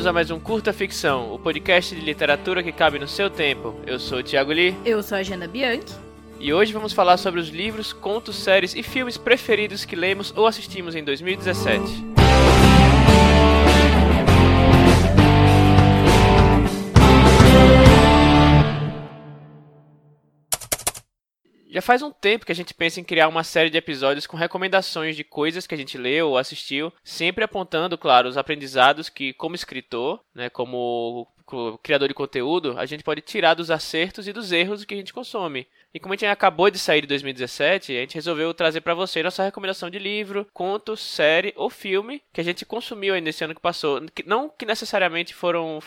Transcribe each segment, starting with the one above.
Bem-vindos a mais um Curta Ficção, o podcast de literatura que cabe no seu tempo. Eu sou o Thiago Lee. Eu sou a Jana Bianchi. E hoje vamos falar sobre os livros, contos, séries e filmes preferidos que lemos ou assistimos em 2017. Já faz um tempo que a gente pensa em criar uma série de episódios com recomendações de coisas que a gente leu ou assistiu, sempre apontando, claro, os aprendizados que, como escritor, né, como criador de conteúdo, a gente pode tirar dos acertos e dos erros que a gente consome. E como a gente acabou de sair de 2017, a gente resolveu trazer para você nossa recomendação de livro, conto, série ou filme que a gente consumiu aí nesse ano que passou. Não que necessariamente foram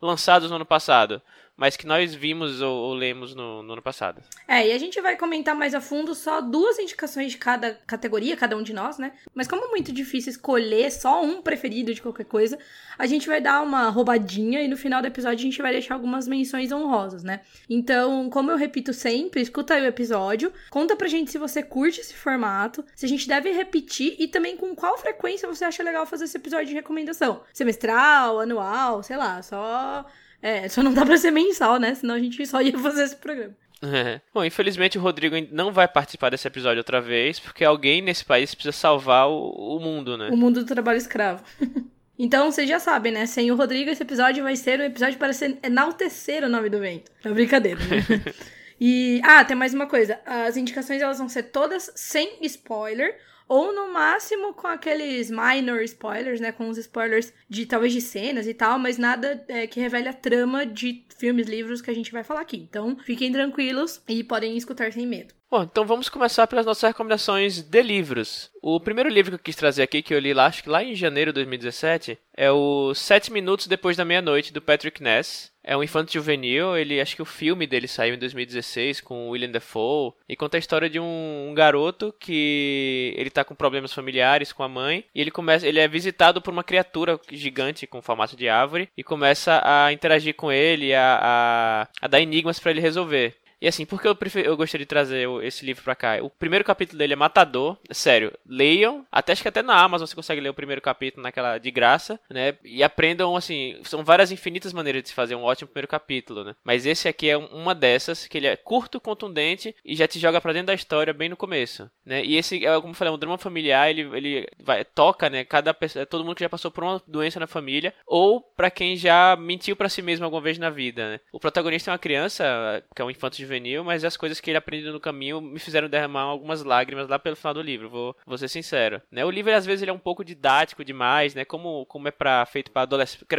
lançados no ano passado, mas que nós vimos ou, ou lemos no, no, ano passado. É, e a gente vai comentar mais a fundo só duas indicações de cada categoria, cada um de nós, né? Mas como é muito difícil escolher só um preferido de qualquer coisa, a gente vai dar uma roubadinha e no final do episódio a gente vai deixar algumas menções honrosas, né? Então, como eu repito sempre, escuta aí o episódio, conta pra gente se você curte esse formato, se a gente deve repetir e também com qual frequência você acha legal fazer esse episódio de recomendação. Semestral, anual, sei lá, só é, só não dá pra ser mensal, né? Senão a gente só ia fazer esse programa. É. Bom, infelizmente o Rodrigo não vai participar desse episódio outra vez, porque alguém nesse país precisa salvar o, o mundo, né? O mundo do trabalho escravo. então, vocês já sabem, né? Sem o Rodrigo, esse episódio vai ser um episódio para enaltecer o nome do vento. É brincadeira, né? e, ah, tem mais uma coisa. As indicações, elas vão ser todas sem spoiler ou no máximo com aqueles minor spoilers, né? Com os spoilers de talvez de cenas e tal, mas nada é, que revele a trama de filmes, livros que a gente vai falar aqui. Então, fiquem tranquilos e podem escutar sem medo. Bom, então vamos começar pelas nossas recomendações de livros. O primeiro livro que eu quis trazer aqui, que eu li lá, acho que lá em janeiro de 2017, é o Sete Minutos Depois da Meia-Noite, do Patrick Ness. É um infanto juvenil, ele acho que o filme dele saiu em 2016 com William Dafoe e conta a história de um, um, garoto que ele tá com problemas familiares com a mãe e ele começa, ele é visitado por uma criatura gigante com formato de árvore e começa a interagir com ele, a, a, a dar enigmas para ele resolver. E assim, porque eu, prefer... eu gostaria de trazer esse livro pra cá? O primeiro capítulo dele é matador. Sério, leiam. Até acho que até na Amazon você consegue ler o primeiro capítulo naquela de graça, né? E aprendam, assim, são várias infinitas maneiras de se fazer um ótimo primeiro capítulo, né? Mas esse aqui é uma dessas, que ele é curto, contundente e já te joga pra dentro da história bem no começo, né? E esse, é, como eu falei, é um drama familiar, ele, ele vai, toca, né? Cada pessoa, todo mundo que já passou por uma doença na família ou para quem já mentiu para si mesmo alguma vez na vida, né? O protagonista é uma criança, que é um infanto juvenil, mas as coisas que ele aprende no caminho me fizeram derramar algumas lágrimas lá pelo final do livro, vou, vou ser sincero. Né? O livro, às vezes, ele é um pouco didático demais, né? Como, como é pra, feito para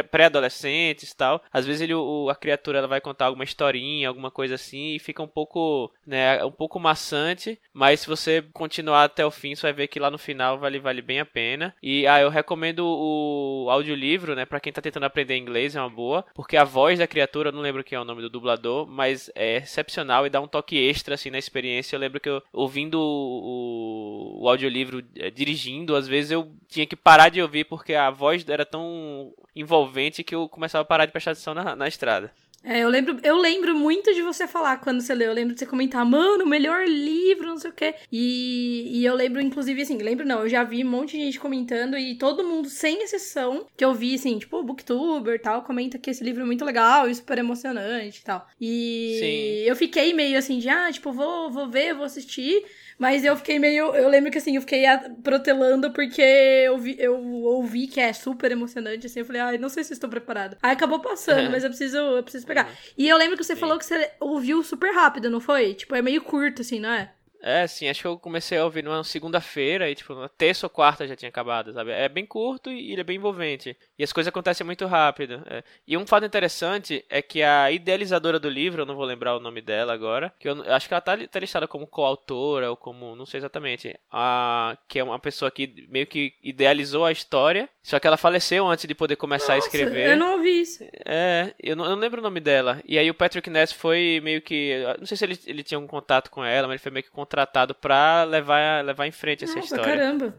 pré-adolescentes e tal. Às vezes ele, o, a criatura ela vai contar alguma historinha, alguma coisa assim, e fica um pouco, né, um pouco maçante, mas se você continuar até o fim, você vai ver que lá no final vale, vale bem a pena. E ah, eu recomendo o audiolivro, né, para quem tá tentando aprender inglês, é uma boa, porque a voz da criatura, eu não lembro quem é o nome do dublador, mas é excepcional e dá um toque extra assim na experiência. Eu lembro que eu ouvindo o, o audiolivro é, dirigindo, às vezes eu tinha que parar de ouvir porque a voz era tão envolvente que eu começava a parar de prestar atenção na, na estrada. É, eu lembro, eu lembro muito de você falar quando você leu. Eu lembro de você comentar, mano, melhor livro, não sei o quê. E, e eu lembro, inclusive, assim, lembro não, eu já vi um monte de gente comentando e todo mundo, sem exceção, que eu vi, assim, tipo, o Booktuber e tal, comenta que esse livro é muito legal e super emocionante e tal. E Sim. eu fiquei meio assim de, ah, tipo, vou, vou ver, vou assistir. Mas eu fiquei meio. Eu lembro que assim, eu fiquei protelando porque eu, vi, eu ouvi que é super emocionante, assim. Eu falei, ai, não sei se estou preparada. Aí acabou passando, mas eu preciso, eu preciso pegar. Uhum. E eu lembro que você Sim. falou que você ouviu super rápido, não foi? Tipo, é meio curto, assim, não é? É, sim, acho que eu comecei a ouvir numa segunda-feira e, tipo, na terça ou quarta já tinha acabado, sabe? É bem curto e ele é bem envolvente. E as coisas acontecem muito rápido. É. E um fato interessante é que a idealizadora do livro, eu não vou lembrar o nome dela agora, que eu acho que ela tá, tá listada como coautora ou como, não sei exatamente, a, que é uma pessoa que meio que idealizou a história, só que ela faleceu antes de poder começar Nossa, a escrever. Eu não ouvi isso. É, eu não, eu não lembro o nome dela. E aí o Patrick Ness foi meio que. Não sei se ele, ele tinha um contato com ela, mas ele foi meio que contratado para levar, levar em frente essa Nossa, história. caramba.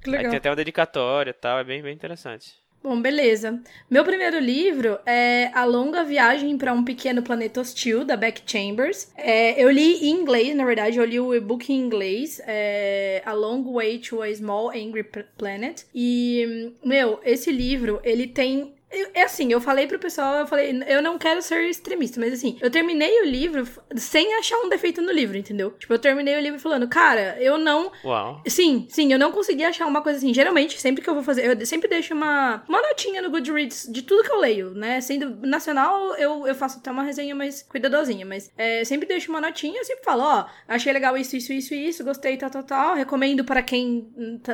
Que legal. Aí tem até uma dedicatória e tal, é bem, bem interessante. Bom, beleza. Meu primeiro livro é A Longa Viagem para um Pequeno Planeta Hostil, da Beck Chambers. É, eu li em inglês, na verdade, eu li o e-book em inglês, é, A Long Way to a Small Angry Planet. E, meu, esse livro, ele tem É assim, eu falei pro pessoal, eu falei, eu não quero ser extremista, mas assim, eu terminei o livro sem achar um defeito no livro, entendeu? Tipo, eu terminei o livro falando, cara, eu não. Uau. Sim, sim, eu não consegui achar uma coisa assim. Geralmente, sempre que eu vou fazer, eu sempre deixo uma, uma notinha no Goodreads de tudo que eu leio, né? Sendo nacional, eu, eu faço até uma resenha mais cuidadosinha, mas é, sempre deixo uma notinha, eu sempre falo, ó, achei legal isso, isso, isso, isso, gostei, tal, tal, tal, recomendo para quem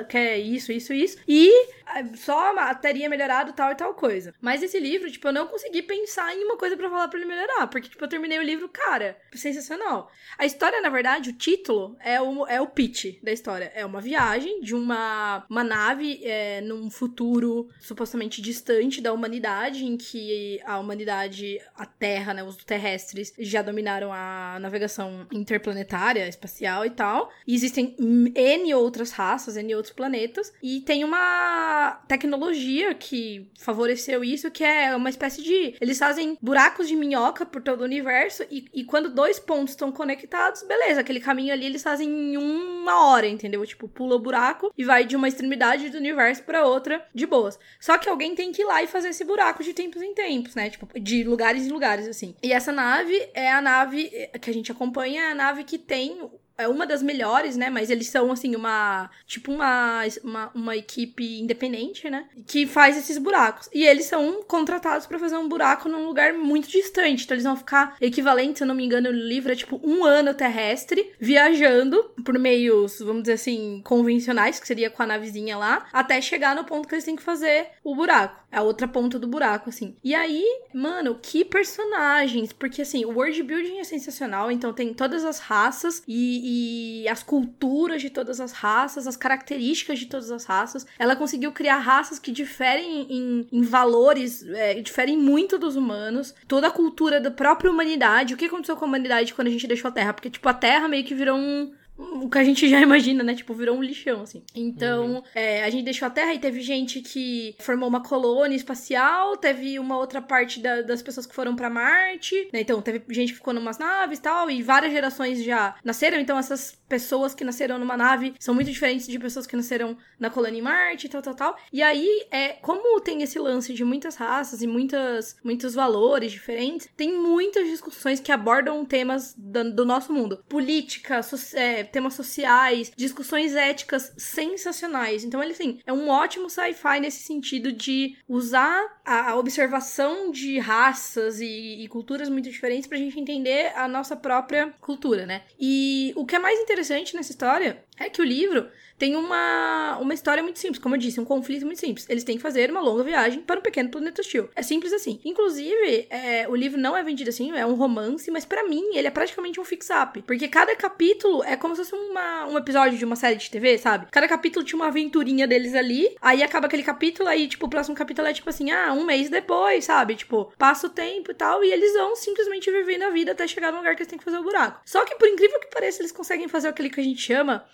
quer isso, isso, isso. E é, só teria melhorado tal e tal coisa. Mas esse livro, tipo, eu não consegui pensar em uma coisa para falar para ele melhorar, porque, tipo, eu terminei o livro, cara, sensacional. A história, na verdade, o título é o, é o pitch da história. É uma viagem de uma, uma nave é, num futuro supostamente distante da humanidade, em que a humanidade, a Terra, né, os terrestres, já dominaram a navegação interplanetária, espacial e tal. E existem N outras raças, N outros planetas, e tem uma tecnologia que favoreceu isso, que é uma espécie de. Eles fazem buracos de minhoca por todo o universo, e, e quando dois pontos estão conectados, beleza, aquele caminho ali eles fazem em uma hora, entendeu? Tipo, pula o buraco e vai de uma extremidade do universo para outra de boas. Só que alguém tem que ir lá e fazer esse buraco de tempos em tempos, né? Tipo, de lugares em lugares, assim. E essa nave é a nave que a gente acompanha, é a nave que tem é uma das melhores, né? Mas eles são, assim, uma. Tipo, uma, uma, uma equipe independente, né? Que faz esses buracos. E eles são contratados para fazer um buraco num lugar muito distante. Então, eles vão ficar equivalente, se eu não me engano, no livro é tipo um ano terrestre, viajando por meios, vamos dizer assim, convencionais, que seria com a navezinha lá, até chegar no ponto que eles têm que fazer o buraco. A outra ponta do buraco, assim. E aí, mano, que personagens! Porque, assim, o world building é sensacional. Então, tem todas as raças e e as culturas de todas as raças, as características de todas as raças. Ela conseguiu criar raças que diferem em, em valores, é, diferem muito dos humanos. Toda a cultura da própria humanidade. O que aconteceu com a humanidade quando a gente deixou a Terra? Porque, tipo, a Terra meio que virou um o que a gente já imagina, né? Tipo, virou um lixão, assim. Então, uhum. é, a gente deixou a Terra e teve gente que formou uma colônia espacial, teve uma outra parte da, das pessoas que foram para Marte, né? Então, teve gente que ficou numas naves e tal, e várias gerações já nasceram. Então, essas pessoas que nasceram numa nave são muito diferentes de pessoas que nasceram na colônia em Marte, tal, tal, tal. E aí, é, como tem esse lance de muitas raças e muitas, muitos valores diferentes, tem muitas discussões que abordam temas do, do nosso mundo. Política, so, é, temas sociais, discussões éticas sensacionais. Então, ele, assim, é um ótimo sci-fi nesse sentido de usar a observação de raças e, e culturas muito diferentes pra gente entender a nossa própria cultura, né? E o que é mais interessante nessa história é que o livro tem uma, uma história muito simples, como eu disse, um conflito muito simples. Eles têm que fazer uma longa viagem para um pequeno planeta hostil. É simples assim. Inclusive, é, o livro não é vendido assim, é um romance, mas para mim ele é praticamente um fix-up. Porque cada capítulo é como se fosse uma, um episódio de uma série de TV, sabe? Cada capítulo tinha uma aventurinha deles ali, aí acaba aquele capítulo, aí, tipo, o próximo capítulo é tipo assim, ah, um mês depois, sabe? Tipo, passa o tempo e tal, e eles vão simplesmente vivendo a vida até chegar no lugar que eles têm que fazer o buraco. Só que, por incrível que pareça, eles conseguem fazer aquele que a gente chama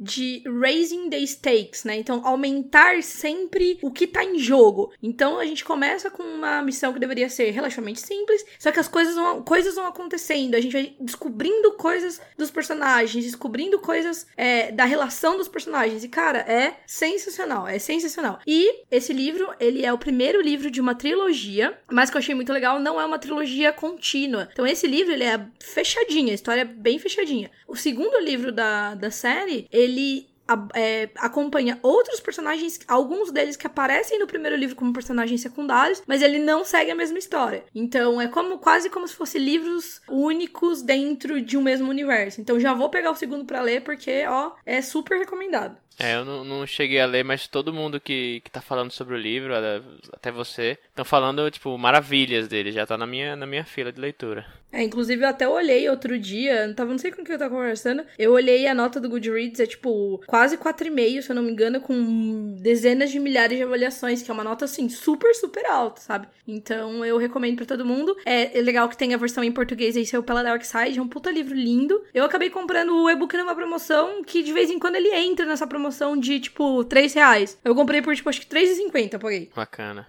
de raising the stakes, né? Então, aumentar sempre o que tá em jogo. Então, a gente começa com uma missão que deveria ser relativamente simples, só que as coisas vão, coisas vão acontecendo, a gente vai descobrindo coisas dos personagens, descobrindo coisas é, da relação dos personagens. E, cara, é sensacional, é sensacional. E esse livro, ele é o primeiro livro de uma trilogia, mas que eu achei muito legal, não é uma trilogia contínua. Então, esse livro, ele é fechadinho, a história é bem fechadinha. O segundo livro da, da série, ele ele é, acompanha outros personagens, alguns deles que aparecem no primeiro livro como personagens secundários, mas ele não segue a mesma história. Então é como quase como se fossem livros únicos dentro de um mesmo universo. Então já vou pegar o segundo para ler porque, ó, é super recomendado. É, eu não, não, cheguei a ler, mas todo mundo que, que tá falando sobre o livro, até você, estão falando, tipo, maravilhas dele, já tá na minha, na minha fila de leitura. É, inclusive eu até olhei outro dia, não, tava, não sei com quem eu tava conversando, eu olhei a nota do Goodreads, é tipo, quase 4,5, se eu não me engano, com dezenas de milhares de avaliações, que é uma nota, assim, super, super alta, sabe? Então eu recomendo para todo mundo. É, é, legal que tem a versão em português aí, saiu pela Dark Side, é um puta livro lindo. Eu acabei comprando o e-book numa promoção, que de vez em quando ele entra nessa promoção promoção de, tipo, 3 reais. Eu comprei por, tipo, acho que 3,50, paguei. Bacana.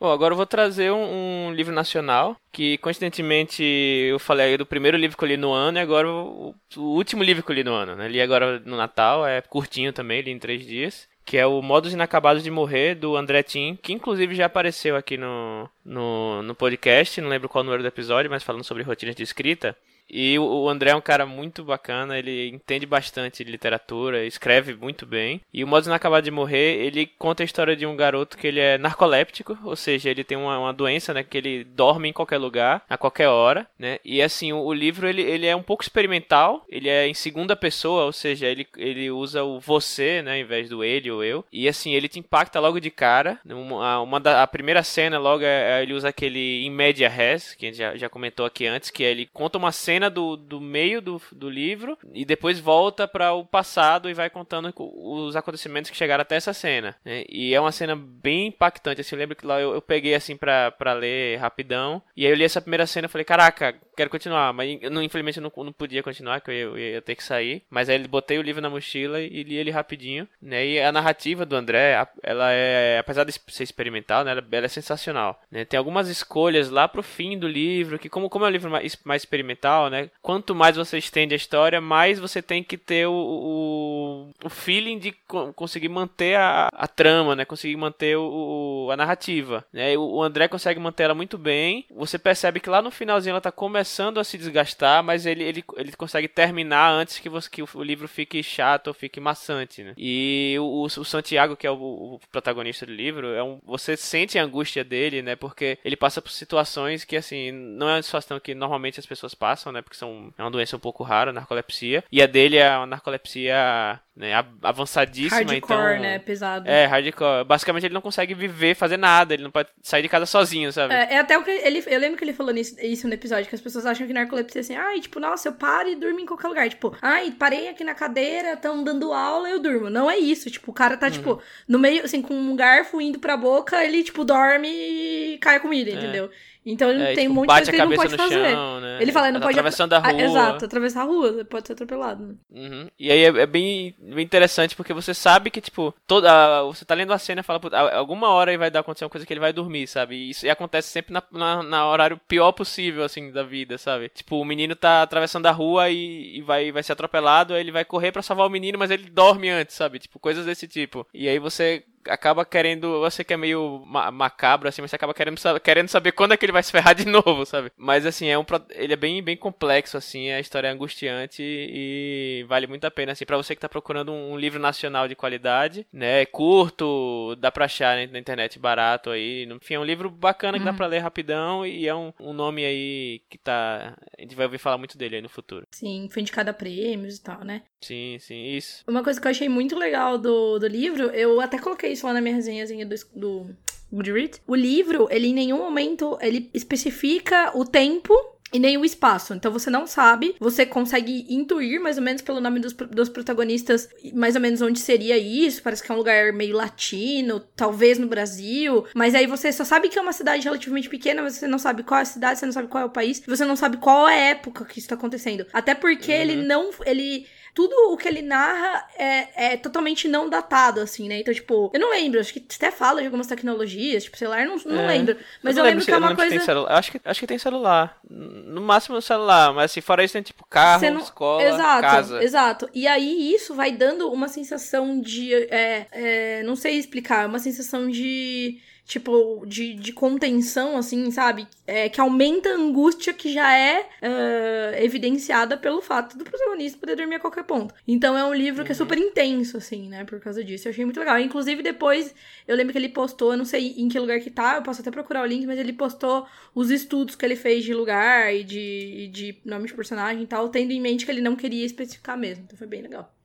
Bom, agora eu vou trazer um, um, livro nacional, que coincidentemente eu falei do primeiro livro que eu li no ano e agora o, o último livro que eu li no ano, né? Li agora no Natal, é curtinho também, li em três dias que é o Modos Inacabados de Morrer, do André Tim, que inclusive já apareceu aqui no, no, no podcast, não lembro qual número do episódio, mas falando sobre rotinas de escrita. E o André é um cara muito bacana, ele entende bastante literatura, escreve muito bem. E o Modos Inacabados de Morrer, ele conta a história de um garoto que ele é narcoléptico, ou seja, ele tem uma, uma doença, né, que ele dorme em qualquer lugar, a qualquer hora, né? E assim, o, o, livro, ele, ele é um pouco experimental, ele é em segunda pessoa, ou seja, ele, ele usa o você, né, em vez do ele ou eu. E assim, ele te impacta logo de cara. Uma, uma da, a primeira cena logo é, é ele usa aquele in media res, que a gente já, já comentou aqui antes, que é ele conta uma cena cena do, do meio do, do livro e depois volta para o passado e vai contando os acontecimentos que chegaram até essa cena. Né? E é uma cena bem impactante. Assim, eu lembro que lá eu, eu peguei assim pra, pra ler rapidão. E aí eu li essa primeira cena e falei, caraca, quero continuar. Mas não, infelizmente eu não, não podia continuar, que eu ia, eu ia, ter que sair. Mas aí botei o livro na mochila e li ele rapidinho. Né? E a narrativa do André, ela é, apesar de ser experimental, né? ela é sensacional. Né? Tem algumas escolhas lá pro fim do livro, que como, como é um livro mais, mais experimental, né? Quanto mais você estende a história, mais você tem que ter o, o, o feeling de co conseguir manter a, a, trama, né? Conseguir manter o, o a narrativa. Né? O, o, André consegue manter ela muito bem. Você percebe que lá no finalzinho ela está começando a se desgastar, mas ele, ele, ele consegue terminar antes que, você, que o, livro fique chato ou fique maçante. Né? E o, o, Santiago, que é o, protagonista do livro, é um, você sente a angústia dele, né? Porque ele passa por situações que, assim, não é uma situação que normalmente as pessoas passam, né? Porque são, é uma doença um pouco rara, narcolepsia. E a dele é uma narcolepsia né, avançadíssima, hardcore, então... né, pesado. É, hardcore. Basicamente ele não consegue viver, fazer nada, ele não pode sair de casa sozinho, sabe? É, é até o que ele... Eu lembro que ele falou nisso, isso no episódio, que as pessoas acham que narcolepsia é assim, ai, tipo, nossa, eu paro e durmo em qualquer lugar. Tipo, ai, parei aqui na cadeira, estão dando aula, eu durmo. Não é isso, tipo, o cara tá, tipo, uhum. tipo, no meio, assim, com um garfo indo pra boca, ele, tipo, dorme e cai a comida, é. entendeu? Então ele é, tem tipo, um monte de coisa que ele não pode fazer. Chão, né? Ele fala, ele não pode. Atravessando a rua. Ah, exato, atravessar a rua, pode ser atropelado. Né? Uhum. E aí é, é, bem, bem interessante porque você sabe que, tipo, toda. Você tá lendo a cena e fala, alguma hora vai dar acontecer uma coisa que ele vai dormir, sabe? E isso e acontece sempre na, na, na, horário pior possível, assim, da vida, sabe? Tipo, o menino tá atravessando a rua e, e vai, vai ser atropelado, aí ele vai correr para salvar o menino, mas ele dorme antes, sabe? Tipo, coisas desse tipo. E aí você acaba querendo. Você que é meio ma macabro, assim, mas você acaba querendo, querendo saber quando é que ele vai se ferrar de novo, sabe? Mas assim, é um, ele é bem, bem complexo, assim, a história é angustiante e vale muito a pena, assim, pra você que tá procurando um, um livro nacional de qualidade, né? Curto, dá pra achar né, na internet barato aí. Enfim, é um livro bacana que uhum. dá pra ler rapidão e é um, um nome aí que tá. A gente vai ouvir falar muito dele aí no futuro. Sim, foi indicado a prêmios e tal, né? Sim, sim, isso. Uma coisa que eu achei muito legal do, do livro, eu até coloquei isso lá na minha resenhazinha do, do Goodreads. O livro, ele em nenhum momento, ele especifica o tempo e nem o espaço. Então você não sabe, você consegue intuir mais ou menos pelo nome dos, dos protagonistas, mais ou menos onde seria isso. Parece que é um lugar meio latino, talvez no Brasil. Mas aí você só sabe que é uma cidade relativamente pequena, mas você não sabe qual é a cidade, você não sabe qual é o país, você não sabe qual é a época que isso tá acontecendo. Até porque uhum. ele não. Ele tudo o que ele narra é, é totalmente não datado, assim, né? Então, tipo, eu não lembro, acho que até fala de algumas tecnologias, tipo, celular, não, não é. lembro. Mas eu, eu lembro, que é uma coisa. Que acho, que, acho que tem celular. No máximo no celular, mas assim, fora isso tem tipo carro, não... escola, exato, casa. Exato. E aí isso vai dando uma sensação de. É, é, não sei explicar, uma sensação de tipo, de, de contenção, assim, sabe? É, que aumenta a angústia que já é uh, evidenciada pelo fato do protagonista poder dormir a qualquer ponto. Então é um livro que é uhum. super intenso, assim, né? Por causa disso. Eu achei muito legal. Inclusive, depois, eu lembro que ele postou, eu não sei em que lugar que tá, eu posso até procurar o link, mas ele postou os estudos que ele fez de lugar e de, e de nome de personagem e tal, tendo em mente que ele não queria especificar mesmo. Então foi bem legal.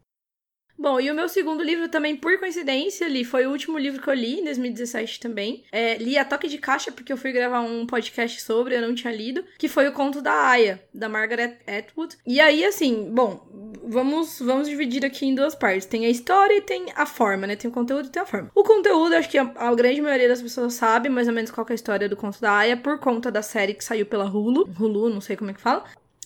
Bom, e o meu segundo livro também, por coincidência, li, foi o último livro que eu li em 2017 também. É, li a toque de caixa porque eu fui gravar um podcast sobre, eu não tinha lido, que foi o conto da Aya, da Margaret Atwood. E aí, assim, bom, vamos, vamos dividir aqui em duas partes. Tem a história e tem a forma, né? Tem o conteúdo e tem a forma. O conteúdo, acho que a, a grande maioria das pessoas sabe mais ou menos qual é a história do conto da Aya, por conta da série que saiu pela Hulu. Hulu, não sei como é que fala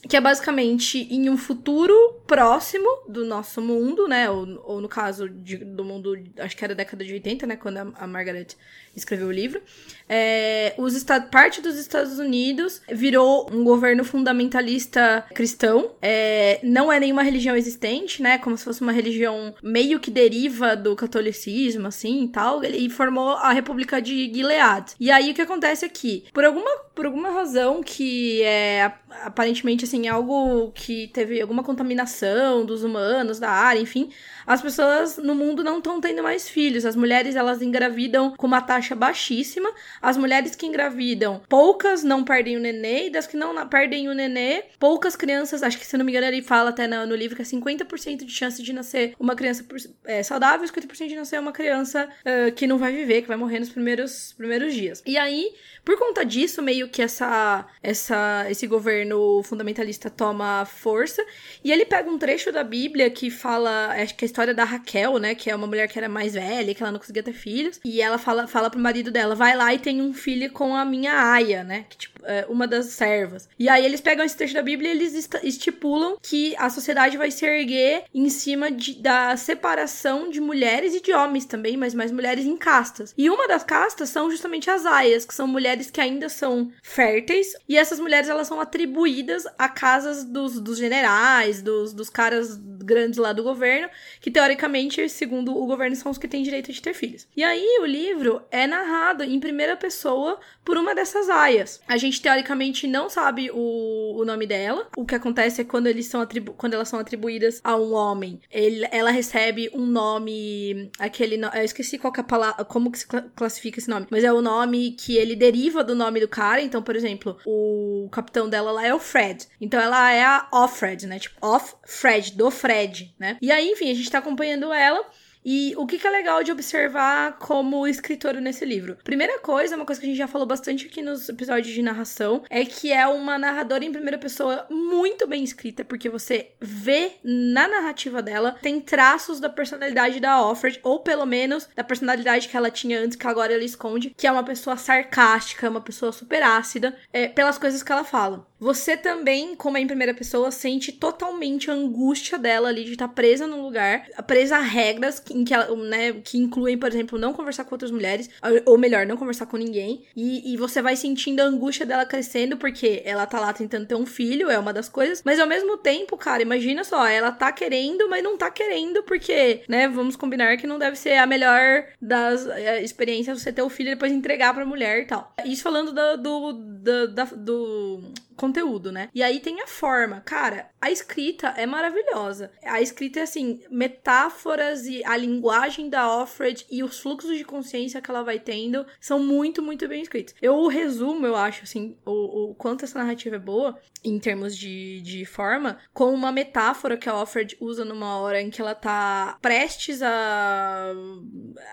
que é basicamente em um futuro próximo do nosso mundo, né? Ou, ou no caso de, do mundo, acho que era da década de 80, né? Quando a, a Margaret escreveu o livro. É, os parte dos Estados Unidos virou um governo fundamentalista cristão. É, não é nenhuma religião existente, né? Como se fosse uma religião meio que deriva do catolicismo, assim e tal. E formou a República de Gilead. E aí o que acontece aqui? Por alguma, por alguma razão que é aparentemente assim algo que teve alguma contaminação dos humanos da área, enfim, as pessoas no mundo não estão tendo mais filhos. As mulheres elas engravidam com uma taxa baixíssima. As mulheres que engravidam, poucas não perdem o nenê, e das que não perdem o nenê, poucas crianças, acho que se não me engano ele fala até no, no livro que é 50% de chance de nascer uma criança é, saudável, 50% de nascer uma criança uh, que não vai viver, que vai morrer nos primeiros, primeiros dias. E aí, por conta disso, meio que essa, essa, esse governo fundamentalista toma força, e ele pega um trecho da Bíblia que fala, acho que é história da Raquel, né? Que é uma mulher que era mais velha, que ela não conseguia ter filhos. E ela fala, fala pro marido dela: vai lá e tem um filho com a minha aia, né? Que, tipo, é uma das servas. E aí eles pegam esse trecho da Bíblia e eles estipulam que a sociedade vai se erguer em cima de, da separação de mulheres e de homens também, mas mais mulheres em castas. E uma das castas são justamente as aias, que são mulheres que ainda são férteis. E essas mulheres elas são atribuídas a casas dos, dos generais, dos, dos caras grandes lá do governo, que teoricamente, segundo o governo, são os que têm direito de ter filhos. E aí o livro é narrado em primeira pessoa por uma dessas aias. A gente teoricamente não sabe o, o nome dela. O que acontece é quando eles são quando elas são atribuídas a um homem, ele, ela recebe um nome, aquele, eu esqueci qual é a palavra, como que se classifica esse nome, mas é o nome que ele deriva do nome do cara. Então, por exemplo, o capitão dela lá é o Fred. Então ela é a Offred, né? Tipo, Off Fred, do Fred, né? E aí, enfim, a gente tá acompanhando ela. E o que, que, é legal de observar como escritora nesse livro? Primeira coisa, uma coisa que a gente já falou bastante aqui nos episódios de narração, é que é uma narradora em primeira pessoa muito bem escrita, porque você vê na narrativa dela, tem traços da personalidade da Offred, ou pelo menos da personalidade que ela tinha antes, que agora ela esconde, que é uma pessoa sarcástica, uma pessoa super ácida, é, pelas coisas que ela fala. Você também, como é em primeira pessoa, sente totalmente a angústia dela ali de estar presa num lugar, presa a regras em que, ela, né, que incluem, por exemplo, não conversar com outras mulheres, ou melhor, não conversar com ninguém. E, e você vai sentindo a angústia dela crescendo, porque ela tá lá tentando ter um filho, é uma das coisas. Mas ao mesmo tempo, cara, imagina só, ela tá querendo, mas não tá querendo, porque, né, vamos combinar que não deve ser a melhor das é, experiências você ter o filho e depois entregar pra mulher e tal. Isso falando do, do, do, do conteúdo, né? E aí tem a forma. Cara, a escrita é maravilhosa. A escrita é assim, metáforas e a linguagem da Offred e os fluxos de consciência que ela vai tendo são muito, muito bem escritos. Eu resumo, eu acho, assim, o, o quanto essa narrativa é boa em termos de, de forma, com uma metáfora que a Offred usa numa hora em que ela tá prestes a,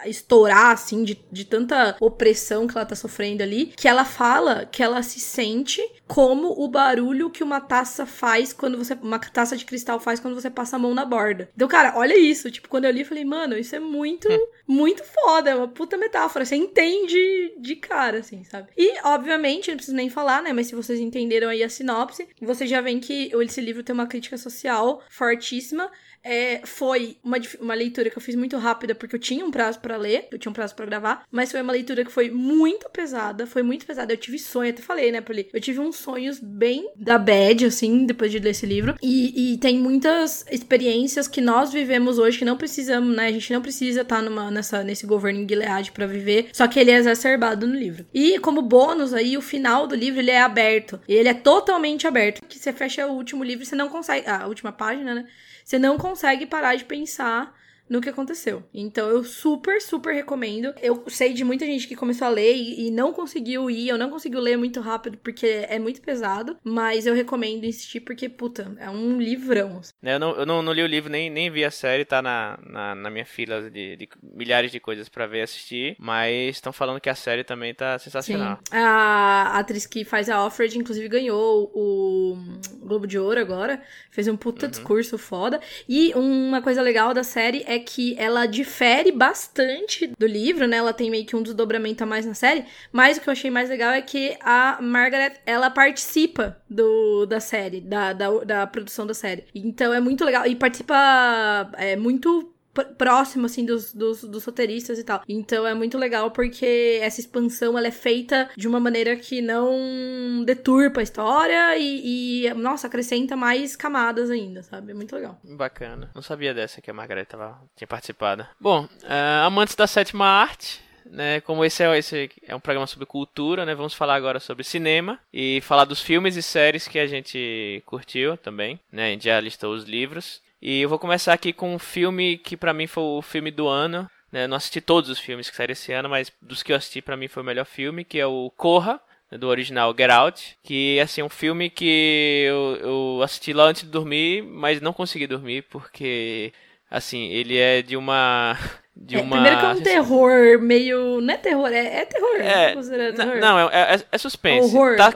a estourar, assim, de, de tanta opressão que ela tá sofrendo ali, que ela fala que ela se sente como o barulho que uma taça faz quando você. Uma taça de cristal faz quando você passa a mão na borda. Então, cara, olha isso. Tipo, quando eu li, eu falei, mano, isso é muito, hum. muito foda. É uma puta metáfora. Você entende de cara, assim, sabe? E, obviamente, não preciso nem falar, né? Mas se vocês entenderam aí a sinopse, vocês já veem que esse livro tem uma crítica social fortíssima. É, foi uma, uma leitura que eu fiz muito rápida, porque eu tinha um prazo para ler, eu tinha um prazo para gravar, mas foi uma leitura que foi muito pesada, foi muito pesada. Eu tive sonho, até falei, né, Poli? Eu tive uns sonhos bem da bad, assim, depois de ler esse livro. E, e tem muitas experiências que nós vivemos hoje que não precisamos, né? A gente não precisa estar tá numa, nessa, nesse governo em Gilead pra viver, só que ele é exacerbado no livro. E como bônus aí, o final do livro ele é aberto. Ele é totalmente aberto. Que você fecha o último livro, você não consegue. Ah, a última página, né? Você não consegue parar de pensar no que aconteceu. Então eu super, super recomendo. Eu sei de muita gente que começou a ler e, e não conseguiu ir, eu não consigo ler muito rápido porque é muito pesado, mas eu recomendo insistir porque, puta, é um livrão. Eu não, eu não, não li o livro, nem, nem vi a série, tá na, na, na minha fila de, de, milhares de coisas para ver e assistir, mas estão falando que a série também tá sensacional. Sim. A atriz que faz a Alfred, inclusive, ganhou o, Globo de Ouro agora. Fez um puta uhum. discurso foda. E uma coisa legal da série é que ela difere bastante do livro, né? Ela tem meio que um desdobramento a mais na série. Mas o que eu achei mais legal é que a Margaret, ela participa do, da série, da, da, da produção da série. Então é muito legal. E participa é, muito próximo, assim, dos, dos, dos, roteiristas e tal. Então é muito legal porque essa expansão, ela é feita de uma maneira que não deturpa a história e, e nossa, acrescenta mais camadas ainda, sabe? É muito legal. Bacana. Não sabia dessa que a Margareta tava, tinha participado. Bom, uh, amantes da sétima arte, né, como esse é, esse é um programa sobre cultura, né, vamos falar agora sobre cinema e falar dos filmes e séries que a gente curtiu também, né, a gente já listou os livros. E eu vou começar aqui com um filme que para mim foi o filme do ano. Né? Não assisti todos os filmes que saíram esse ano, mas dos que eu assisti para mim foi o melhor filme, que é o Corra, né, do original Get Out, que assim, é um filme que eu, eu assisti lá antes de dormir, mas não consegui dormir porque assim, ele é de uma de é, uma. Primeiro que é um terror meio. Não é terror, é, é terror. É, terror. Não, é, é, é suspense. Horror. Tá,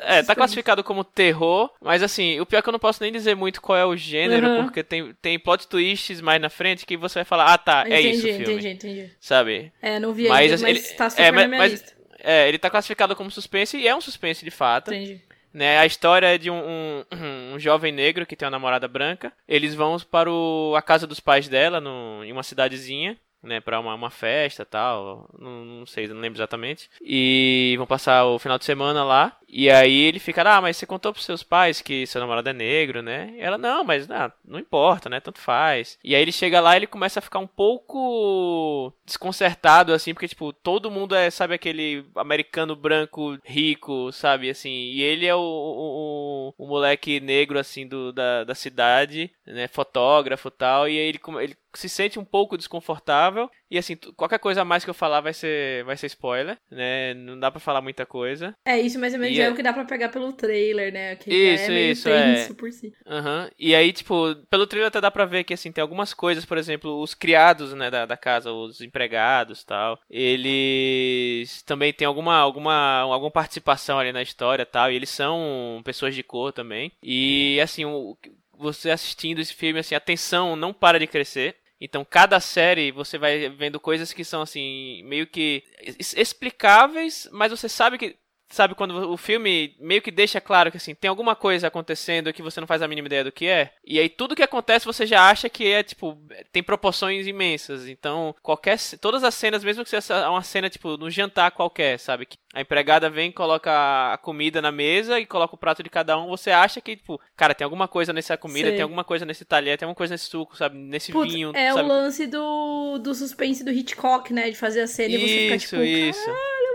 é, tá classificado como terror, mas assim, o pior é que eu não posso nem dizer muito qual é o gênero, uhum. porque tem, tem plot twists mais na frente que você vai falar, ah tá, é entendi, isso o filme. Entendi, entendi. Sabe? É, não vi mas, ainda, mas ele, tá super é, na minha mas, lista. É, ele tá classificado como suspense e é um suspense de fato. Entendi. Né, a história é de um, um, um, jovem negro que tem uma namorada branca. Eles vão para o, a casa dos pais dela, no, em uma cidadezinha né, para uma, uma festa tal, não, não, sei, não lembro exatamente. E vão passar o final de semana lá. E aí ele fica, ah, mas você contou pros seus pais que seu namorado é negro, né? E ela, não, mas ah, não importa, né? Tanto faz. E aí ele chega lá e ele começa a ficar um pouco desconcertado, assim, porque, tipo, todo mundo é, sabe, aquele americano branco rico, sabe, assim. E ele é o, o, o, moleque negro, assim, do, da, da cidade, né? Fotógrafo tal. E aí ele, ele se sente um pouco desconfortável. E assim, qualquer coisa a mais que eu falar vai ser, vai ser spoiler, né? Não dá para falar muita coisa. É, isso mais ou menos e é, é o que dá para pegar pelo trailer, né? Que isso, é isso, é. por si. Uhum. E aí, tipo, pelo trailer até dá pra ver que, assim, tem algumas coisas, por exemplo, os criados, né, da, da casa, os empregados tal, eles também têm alguma, alguma, alguma participação ali na história tal, e eles são pessoas de cor também. E, assim, o, você assistindo esse filme, assim, a tensão não para de crescer. Então, cada série você vai vendo coisas que são assim, meio que explicáveis, mas você sabe que sabe quando o filme meio que deixa claro que assim, tem alguma coisa acontecendo que você não faz a mínima ideia do que é, e aí tudo que acontece você já acha que é tipo, tem proporções imensas. Então, qualquer todas as cenas, mesmo que seja uma cena tipo no jantar qualquer, sabe, que a empregada vem, coloca a comida na mesa e coloca o prato de cada um, você acha que tipo, cara, tem alguma coisa nessa comida, Sei. tem alguma coisa nesse talher, tem alguma coisa nesse suco, sabe, nesse Putz, vinho, É sabe? o lance do do suspense do Hitchcock, né, de fazer a cena isso, e você ficar tipo, isso. caralho,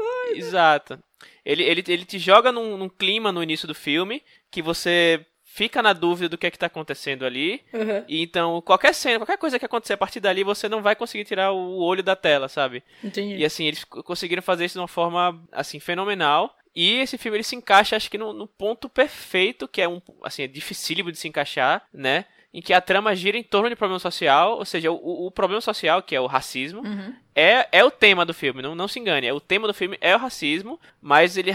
coisa. Exato. Ele, ele, ele te joga num, num, clima no início do filme que você fica na dúvida do que é que tá acontecendo ali. Uhum. E então, qualquer cena, qualquer coisa que acontecer a partir dali, você não vai conseguir tirar o olho da tela, sabe? Entendi. E assim, eles conseguiram fazer isso de uma forma, assim, fenomenal. E esse filme ele se encaixa, acho que no, no ponto perfeito, que é um, assim, é dificílimo de se encaixar, né? em que a trama gira em torno de problema social, ou seja, o, o problema social, que é o racismo, uhum. É, é o tema do filme, não, não se engane. É, o tema do filme é o racismo, mas ele,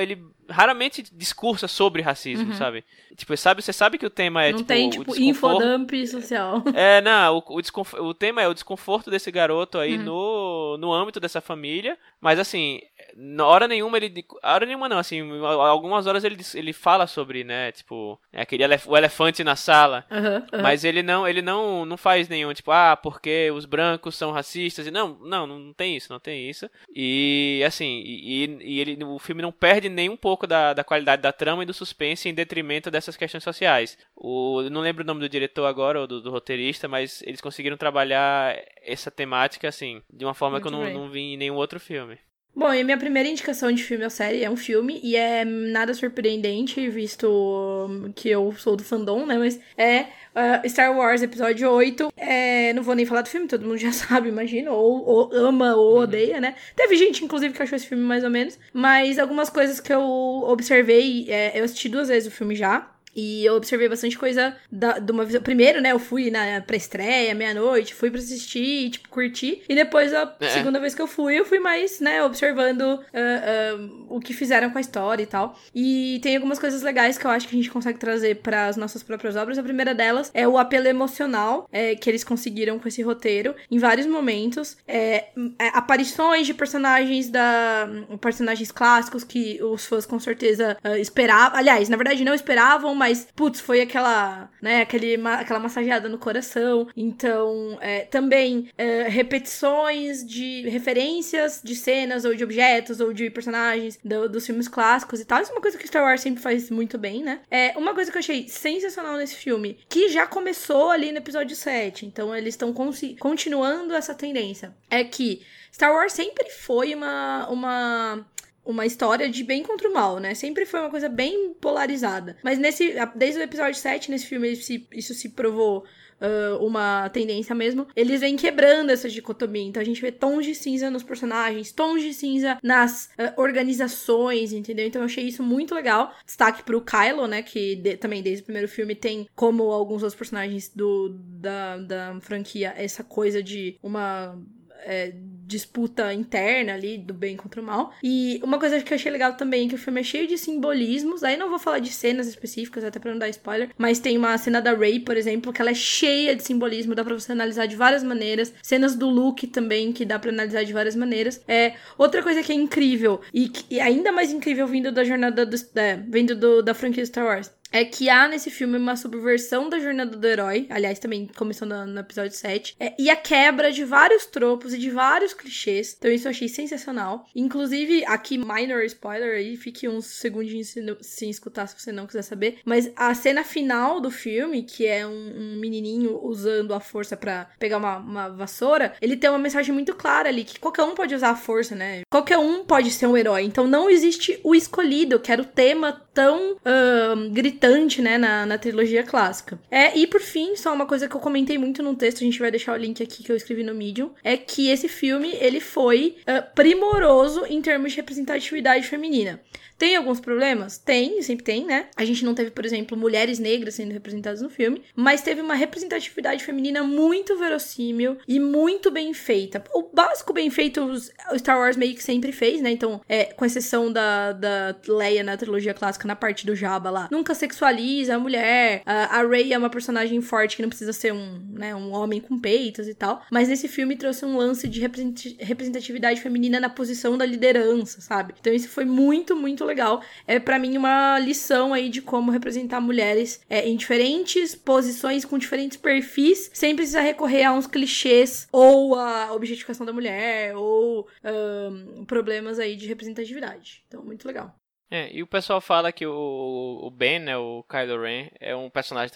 ele raramente discursa sobre racismo, uhum. sabe? Tipo, sabe, você sabe que o tema é não tipo, tem tipo infodump social. É, não, o, o, o, tema é o desconforto desse garoto aí uhum. no, no âmbito dessa família, mas assim, na hora nenhuma ele. Hora nenhuma não, assim, algumas horas ele, ele fala sobre, né, tipo, é aquele elef o elefante na sala. Uhum. Mas ele não, ele não, não faz nenhum, tipo, ah, porque os brancos são racistas. Não, não, não tem isso, não tem isso. E assim, e, e ele, o filme não perde nem um pouco da, da qualidade da trama e do suspense em detrimento dessas questões sociais. O, não lembro o nome do diretor agora, ou do, do roteirista, mas eles conseguiram trabalhar essa temática, assim, de uma forma Muito que eu não, não vi em nenhum outro filme. Bom, e a minha primeira indicação de filme ou série é um filme, e é nada surpreendente, visto que eu sou do fandom, né? Mas é uh, Star Wars Episódio 8. É, não vou nem falar do filme, todo mundo já sabe, imagino, ou, ou ama ou uhum. odeia, né? Teve gente, inclusive, que achou esse filme mais ou menos, mas algumas coisas que eu observei, é, eu assisti duas vezes o filme já. E eu observei bastante coisa da, de uma visão. Primeiro, né, eu fui na pré-estreia, meia-noite, fui pra assistir, tipo, curtir. E depois, a é. segunda vez que eu fui, eu fui mais, né, observando uh, uh, o que fizeram com a história e tal. E tem algumas coisas legais que eu acho que a gente consegue trazer para as nossas próprias obras. A primeira delas é o apelo emocional é, que eles conseguiram com esse roteiro em vários momentos. É, é, aparições de personagens da. personagens clássicos que os fãs com certeza uh, esperavam. Aliás, na verdade, não esperavam, mas, putz, foi aquela, né, aquele, aquela massageada no coração. Então, é, também é, repetições de referências de cenas ou de objetos ou de personagens do, dos filmes clássicos e tal. Isso é uma coisa que Star Wars sempre faz muito bem, né? É uma coisa que eu achei sensacional nesse filme, que já começou ali no episódio 7, então eles estão continuando essa tendência, é que Star Wars sempre foi uma, uma uma história de bem contra o mal, né? Sempre foi uma coisa bem polarizada. Mas nesse desde o episódio 7, nesse filme, isso se, provou uh, uma tendência mesmo, eles vêm quebrando essa dicotomia. Então a gente vê tons de cinza nos personagens, tons de cinza nas uh, organizações, entendeu? Então eu achei isso muito legal. Destaque pro Kylo, né? Que de, também desde o primeiro filme tem, como alguns outros personagens do, da, da franquia, essa coisa de uma é, disputa interna ali do bem contra o mal. E uma coisa que eu achei legal também é que o filme é cheio de simbolismos. Aí não vou falar de cenas específicas, até pra não dar spoiler. Mas tem uma cena da Ray, por exemplo, que ela é cheia de simbolismo, dá pra você analisar de várias maneiras. Cenas do Luke também, que dá pra analisar de várias maneiras. É outra coisa que é incrível, e, que, e ainda mais incrível vindo da jornada do, é, vindo do, da franquia Star Wars é que há nesse filme uma subversão da jornada do herói, aliás, também começou no, no episódio 7, é, e a quebra de vários tropos e de vários clichês. Então isso eu achei sensacional. Inclusive, aqui, minor spoiler aí, fique uns segundinhos sem escutar se você não quiser saber. Mas a cena final do filme, que é um, um menininho usando a força para pegar uma, uma, vassoura, ele tem uma mensagem muito clara ali, que qualquer um pode usar a força, né? Qualquer um pode ser um herói. Então não existe o escolhido, que era o tema tão uh, gritante, né, na, na trilogia clássica. É, e por fim, só uma coisa que eu comentei muito no texto, a gente vai deixar o link aqui que eu escrevi no Medium, é que esse filme, ele foi uh, primoroso em termos de representatividade feminina. Tem alguns problemas? Tem, sempre tem, né? A gente não teve, por exemplo, mulheres negras sendo representadas no filme, mas teve uma representatividade feminina muito verossímil e muito bem feita. O básico bem feito o Star Wars meio que sempre fez, né? Então, é, com exceção da, da Leia na trilogia clássica, na parte do Jabba lá, nunca sexualiza a mulher. A, a Rey é uma personagem forte que não precisa ser um, né, um homem com peitos e tal, mas nesse filme trouxe um lance de representatividade feminina na posição da liderança, sabe? Então isso foi muito, muito muito legal. É para mim uma lição aí de como representar mulheres é, em diferentes posições, com diferentes perfis, sem precisar recorrer a uns clichês ou a objetificação da mulher ou um, problemas aí de representatividade. Então, muito legal. É, e o pessoal fala que o, o Ben, né, o Kylo Ren, é um personagem.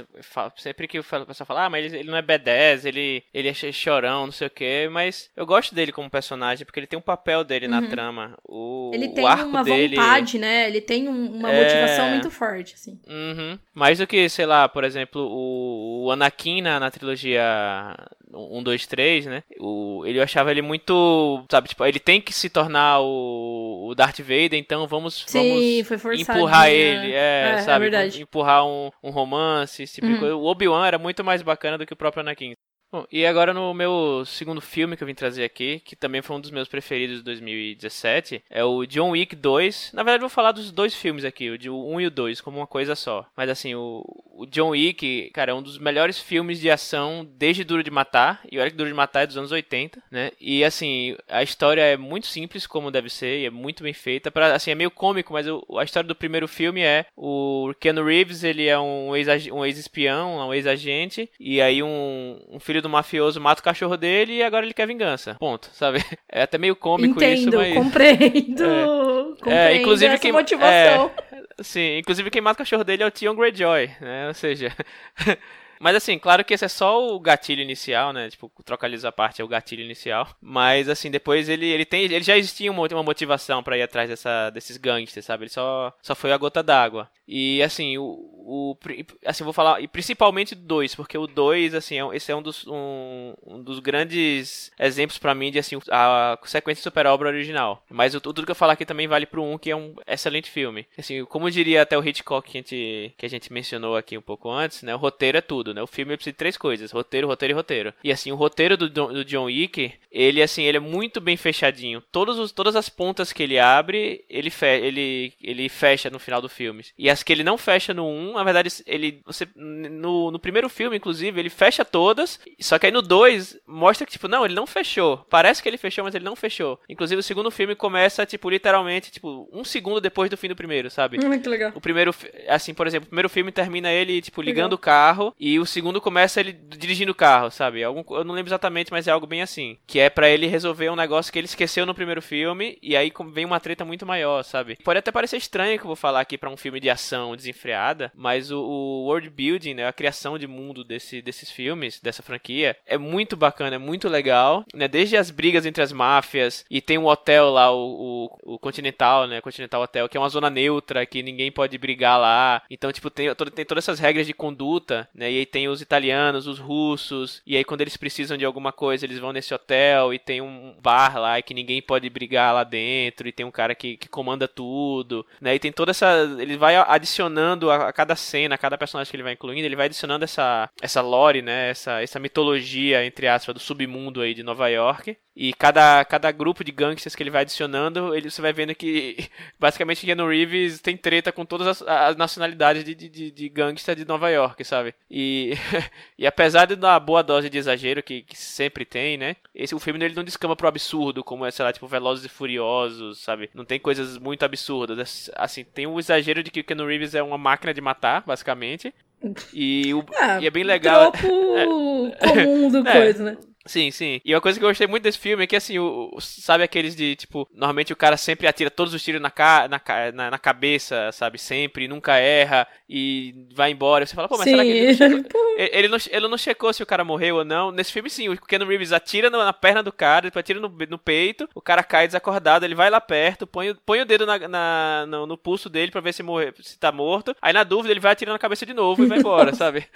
Sempre que o pessoal fala, ah, mas ele, ele não é B10, ele, ele é chorão, não sei o que, mas eu gosto dele como personagem, porque ele tem um papel dele uhum. na trama. O, ele tem o arco uma dele... vontade, né? Ele tem uma é... motivação muito forte, assim. Uhum. Mais do que, sei lá, por exemplo, o, o Anakin na, na trilogia 1, 2, 3, né? O, ele achava ele muito. Sabe, tipo, ele tem que se tornar o, o Darth Vader, então vamos, Sim, vamos empurrar né? ele. É, é, sabe? É empurrar um, um romance, esse tipo uhum. de coisa. O Obi-Wan era muito mais bacana do que o próprio Anakin. Bom, e agora no meu segundo filme que eu vim trazer aqui, que também foi um dos meus preferidos de 2017, é o John Wick 2. Na verdade, eu vou falar dos dois filmes aqui, o de 1 e o 2, como uma coisa só. Mas assim, o, o John Wick, cara, é um dos melhores filmes de ação desde Duro de Matar. E olha que Duro de Matar é dos anos 80, né? E assim, a história é muito simples, como deve ser, e é muito bem feita. Pra, assim, é meio cômico, mas o, a história do primeiro filme é o Keanu Reeves, ele é um ex-espião, um ex-agente, um ex e aí um, um filho do mafioso mata o cachorro dele e agora ele quer vingança. Ponto, sabe? É até meio cômico Entendo, isso, mas... compreendo. É, compreendo é inclusive essa quem, motivação. É, sim, inclusive quem mata o cachorro dele é o Tion Greyjoy, né? Ou seja... Mas assim, claro que esse é só o gatilho inicial, né? Tipo, trocaliza a parte é o gatilho inicial. Mas assim, depois ele, ele tem. Ele já existia uma, uma motivação para ir atrás dessa, desses gangsters, sabe? Ele só, só foi a gota d'água. E assim, o, o, assim, vou falar, e principalmente do 2, porque o 2, assim, é, esse é um dos, um, um dos grandes exemplos para mim de, assim, a sequência super obra original. Mas o, tudo que eu falar aqui também vale pro 1, que é um excelente filme. Assim, como diria até o Hitchcock que a gente, que a gente mencionou aqui um pouco antes, né, o roteiro é tudo, né, o filme precisa de três coisas, roteiro, roteiro e roteiro. E, assim, o roteiro do, do John Wick, ele, assim, ele é muito bem fechadinho. Todos os, todas as pontas que ele abre, ele, fe, ele, ele fecha no final do filme. E as que ele não fecha no 1, na verdade, ele, você, no, no primeiro filme, inclusive, ele fecha todas, só que aí no 2 mostra que, tipo, não, ele não fechou. Parece que ele fechou, mas ele não fechou. Inclusive, o segundo filme começa, tipo, literalmente, tipo, um segundo depois do fim do primeiro, sabe? Hum, que legal. O primeiro, assim, por exemplo, o primeiro filme termina ele, tipo, ligando legal. o carro, e o segundo começa ele dirigindo o carro, sabe? Algum, eu não lembro exatamente, mas é algo bem assim. Que é para ele resolver um negócio que ele esqueceu no primeiro filme, e aí vem uma treta muito maior, sabe? Pode até parecer estranho que eu vou falar aqui para um filme de ação desenfreada, mas o, o world building, né, a criação de mundo desse, desses filmes, dessa franquia, é muito bacana, é muito legal, né? Desde as brigas entre as máfias, e tem um hotel lá, o, o, o Continental, né? Continental Hotel, que é uma zona neutra, que ninguém pode brigar lá. Então, tipo, tem, tem todas essas regras de conduta, né? E aí tem os italianos, os russos, e aí quando eles precisam de alguma coisa, eles vão nesse hotel e tem um bar lá que ninguém pode brigar lá dentro, e tem um cara que, que comanda tudo, né? E tem toda essa. Ele vai adicionando a, a cada cena, a cada personagem que ele vai incluindo, ele vai adicionando essa, essa lore, né? Essa, essa mitologia, entre aspas, do submundo aí de Nova York. E cada, cada grupo de gangsters que ele vai adicionando, ele, você vai vendo que basicamente Keanu Reeves tem treta com todas as, as nacionalidades de, de, de gangster de Nova York, sabe? E, e apesar de dar boa dose de exagero que, que sempre tem, né? Esse, o filme ele não descama pro absurdo, como é, sei lá, tipo, Velozes e Furiosos, sabe? Não tem coisas muito absurdas. Assim, tem o exagero de que o Keanu Reeves é uma máquina de matar, basicamente. E, o, ah, e é bem legal. Tropo é, comum do é, coisa, né? Sim, sim. E uma coisa que eu gostei muito desse filme é que, assim, o, o sabe aqueles de, tipo, normalmente o cara sempre atira todos os tiros na, ca, na, na, na, cabeça, sabe? Sempre, nunca erra e vai embora. Você fala, pô, mas sim. será que ele não, checou? ele, não, ele não checou se o cara morreu ou não? Nesse filme, sim, o Ken Reeves atira na, perna do cara, depois atira no, no peito, o cara cai desacordado, ele vai lá perto, põe, põe o dedo na, na no, no, pulso dele pra ver se, morre, se tá morto. Aí, na dúvida, ele vai atirando na cabeça de novo e vai embora, sabe?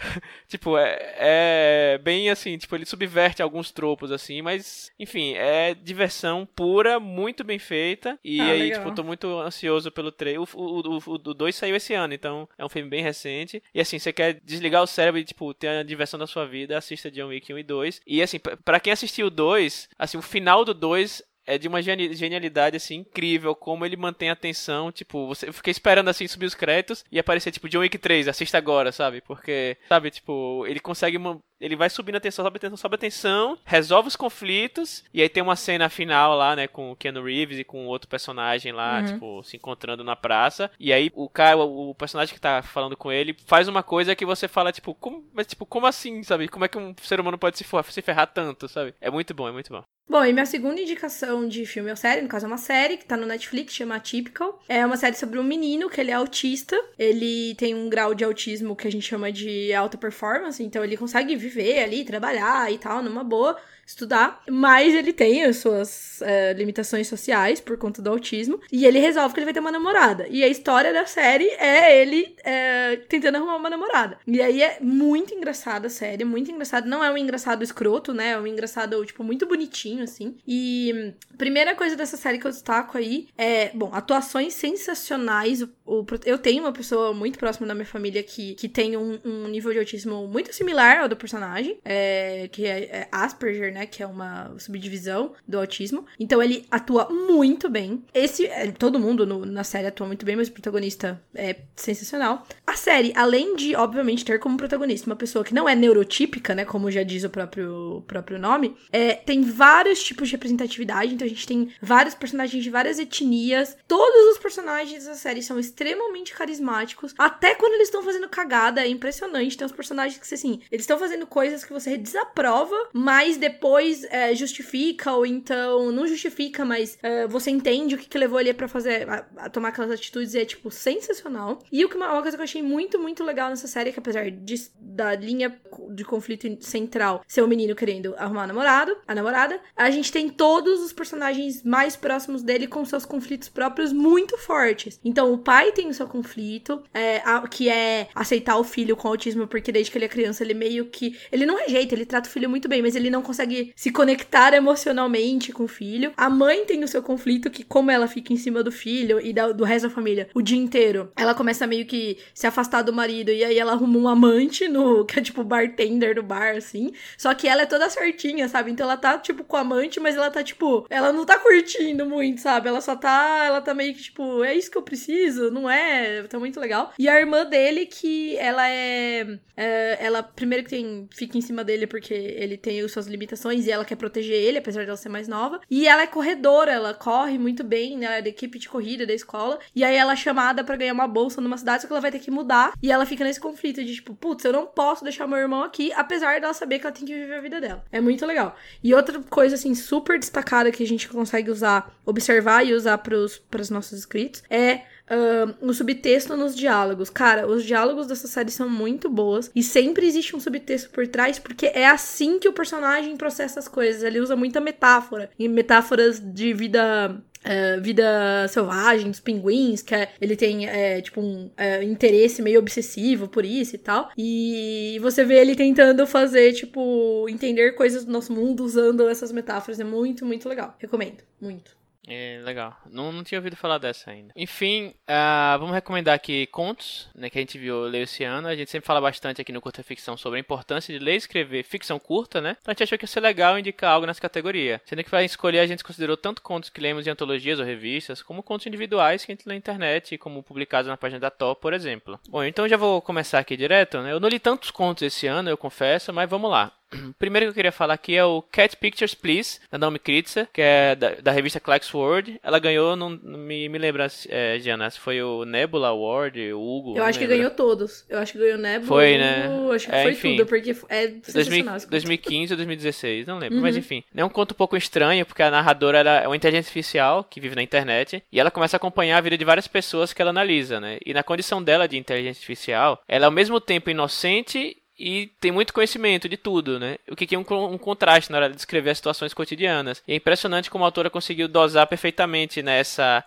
tipo, é, é, bem assim, tipo, ele subverte alguns tropos, assim, mas, enfim, é diversão pura, muito bem feita. E ah, aí, legal. tipo, tô muito ansioso pelo trailer. O 2 saiu esse ano, então é um filme bem recente. E assim, você quer desligar o cérebro e, tipo, ter a diversão da sua vida, assista John Wick 1 e 2. E assim, para quem assistiu o 2, assim, o final do 2 é de uma genialidade, assim, incrível, como ele mantém a atenção, tipo, você eu fiquei esperando, assim, subir os créditos e aparecer, tipo, John Wick 3, assista agora, sabe? Porque, sabe, tipo, ele consegue ele vai subindo a tensão, sobe a tensão, sobe a tensão, resolve os conflitos, e aí tem uma cena final lá, né, com o Keanu Reeves e com outro personagem lá, uhum. tipo, se encontrando na praça, e aí o cara, o personagem que tá falando com ele, faz uma coisa que você fala, tipo, como, mas tipo, como assim, sabe? Como é que um ser humano pode se, se ferrar tanto, sabe? É muito bom, é muito bom. Bom, e minha segunda indicação de filme ou série, no caso é uma série que tá no Netflix, chama Atypical. É uma série sobre um menino que ele é autista. Ele tem um grau de autismo que a gente chama de alta performance, então ele consegue viver ali, trabalhar e tal, numa boa estudar, mas ele tem as suas é, limitações sociais por conta do autismo, e ele resolve que ele vai ter uma namorada. E a história da série é ele é, tentando arrumar uma namorada. E aí é muito engraçada a série, muito engraçado. Não é um engraçado escroto, né? É um engraçado, tipo, muito bonitinho, assim. E primeira coisa dessa série que eu destaco aí é, bom, atuações sensacionais. O, o, eu tenho uma pessoa muito próxima da minha família que, que tem um, um nível de autismo muito similar ao do personagem, é, que é, é Asperger, né? Né? Que é uma subdivisão do autismo. Então ele atua muito bem. Esse, é, todo mundo no, na série atua muito bem, mas o protagonista é sensacional. A série, além de, obviamente, ter como protagonista uma pessoa que não é neurotípica, né? Como já diz o próprio, próprio nome, é, tem vários tipos de representatividade. Então a gente tem vários personagens de várias etnias. Todos os personagens da série são extremamente carismáticos. Até quando eles estão fazendo cagada, é impressionante. Tem uns personagens que, assim, eles estão fazendo coisas que você desaprova, mas depois depois é, justifica, ou então não justifica, mas é, você entende o que, que levou ele para fazer, a, a, tomar aquelas atitudes e é, tipo, sensacional. E o que uma, uma, coisa que eu achei muito, muito legal nessa série, que apesar de, da linha de conflito central ser o menino querendo arrumar namorado, a namorada, a gente tem todos os personagens mais próximos dele com seus conflitos próprios muito fortes. Então, o pai tem o seu conflito, é, a, que é aceitar o filho com autismo, porque desde que ele é criança, ele meio que. Ele não rejeita, ele trata o filho muito bem, mas ele não consegue se conectar emocionalmente com o filho. A mãe tem o seu conflito, que, como ela fica em cima do filho e da, do resto da família o dia inteiro, ela começa meio que se afastar do marido, e aí ela arruma um amante no. que é tipo bartender do bar, assim. Só que ela é toda certinha, sabe? Então ela tá, tipo, com amante, mas ela tá, tipo, ela não tá curtindo muito, sabe? Ela só tá, ela tá meio que, tipo, é isso que eu preciso, não é? Tá muito legal. E a irmã dele, que ela é, é ela, primeiro que tem, fica em cima dele porque ele tem as suas limitações e ela quer proteger ele, apesar de ela ser mais nova. E ela é corredora, ela corre muito bem, né? Ela é da equipe de corrida da escola. E aí ela é chamada para ganhar uma bolsa numa cidade, só que ela vai ter que mudar. E ela fica nesse conflito de, tipo, putz, eu não posso deixar meu irmão aqui, apesar dela saber que ela tem que viver a vida dela. É muito legal. E outra coisa, assim, super destacada que a gente consegue usar, observar e usar para os nossos inscritos é uh, o subtexto nos diálogos. Cara, os diálogos dessa série são muito boas e sempre existe um subtexto por trás, porque é assim que o personagem processa as coisas. Ele usa muita metáfora, e metáforas de vida é, vida selvagem dos pinguins, que é, ele tem, é, tipo, um é, interesse meio obsessivo por isso e tal. E você vê ele tentando fazer, tipo, entender coisas do nosso mundo usando essas metáforas. É muito, muito legal. Recomendo. Muito. É, legal. Não, não tinha ouvido falar dessa ainda. Enfim, uh, vamos recomendar aqui contos, né, que a gente viu ler esse ano. A gente sempre fala bastante aqui no Curta Ficção sobre a importância de ler e escrever ficção curta, né? Então a gente achou que ia ser legal indicar algo nessa categoria. Sendo que para escolher, a gente considerou tanto contos que lemos em antologias ou revistas, como contos individuais que a gente lê na internet, como publicados na página da Top, por exemplo. Bom, então já vou começar aqui direto, né? Eu não li tantos contos esse ano, eu confesso, mas vamos lá. Primeiro que eu queria falar aqui é o Cat Pictures Please, da Naomi Kritzer, que é da, da revista Clark's World. Ela ganhou, não, não me, me lembra, é, Diana, se foi o Nebula Award, o Hugo. Eu acho que ganhou todos. Eu acho que ganhou Nebula, foi, né? acho que é, foi enfim, tudo, porque é sensacional. 2015 ou 2016, não lembro. Uhum. Mas enfim, é um conto um pouco estranho, porque a narradora é uma inteligência artificial que vive na internet, e ela começa a acompanhar a vida de várias pessoas que ela analisa, né? E na condição dela de inteligência artificial, ela é ao mesmo tempo inocente e tem muito conhecimento de tudo, né? O que é um, um, contraste na hora de descrever as situações cotidianas. E é impressionante como a autora conseguiu dosar perfeitamente nessa né,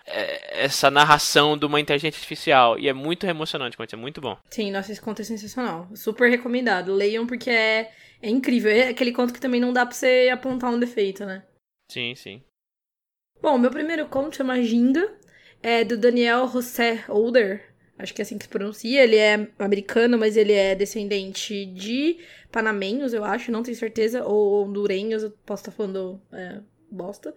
essa narração de uma inteligência artificial. E é muito emocionante, é muito bom. Sim, nossa, esse conto é sensacional. Super recomendado. Leiam porque é, é incrível. É aquele conto que também não dá pra você apontar um defeito, né? Sim, sim. Bom, meu primeiro conto chama Ginga. É do Daniel José Older acho que é assim que se pronuncia. Ele é americano, mas ele é descendente de panamenhos, eu acho, não tenho certeza, ou hondurenhos, eu posso estar falando é, bosta.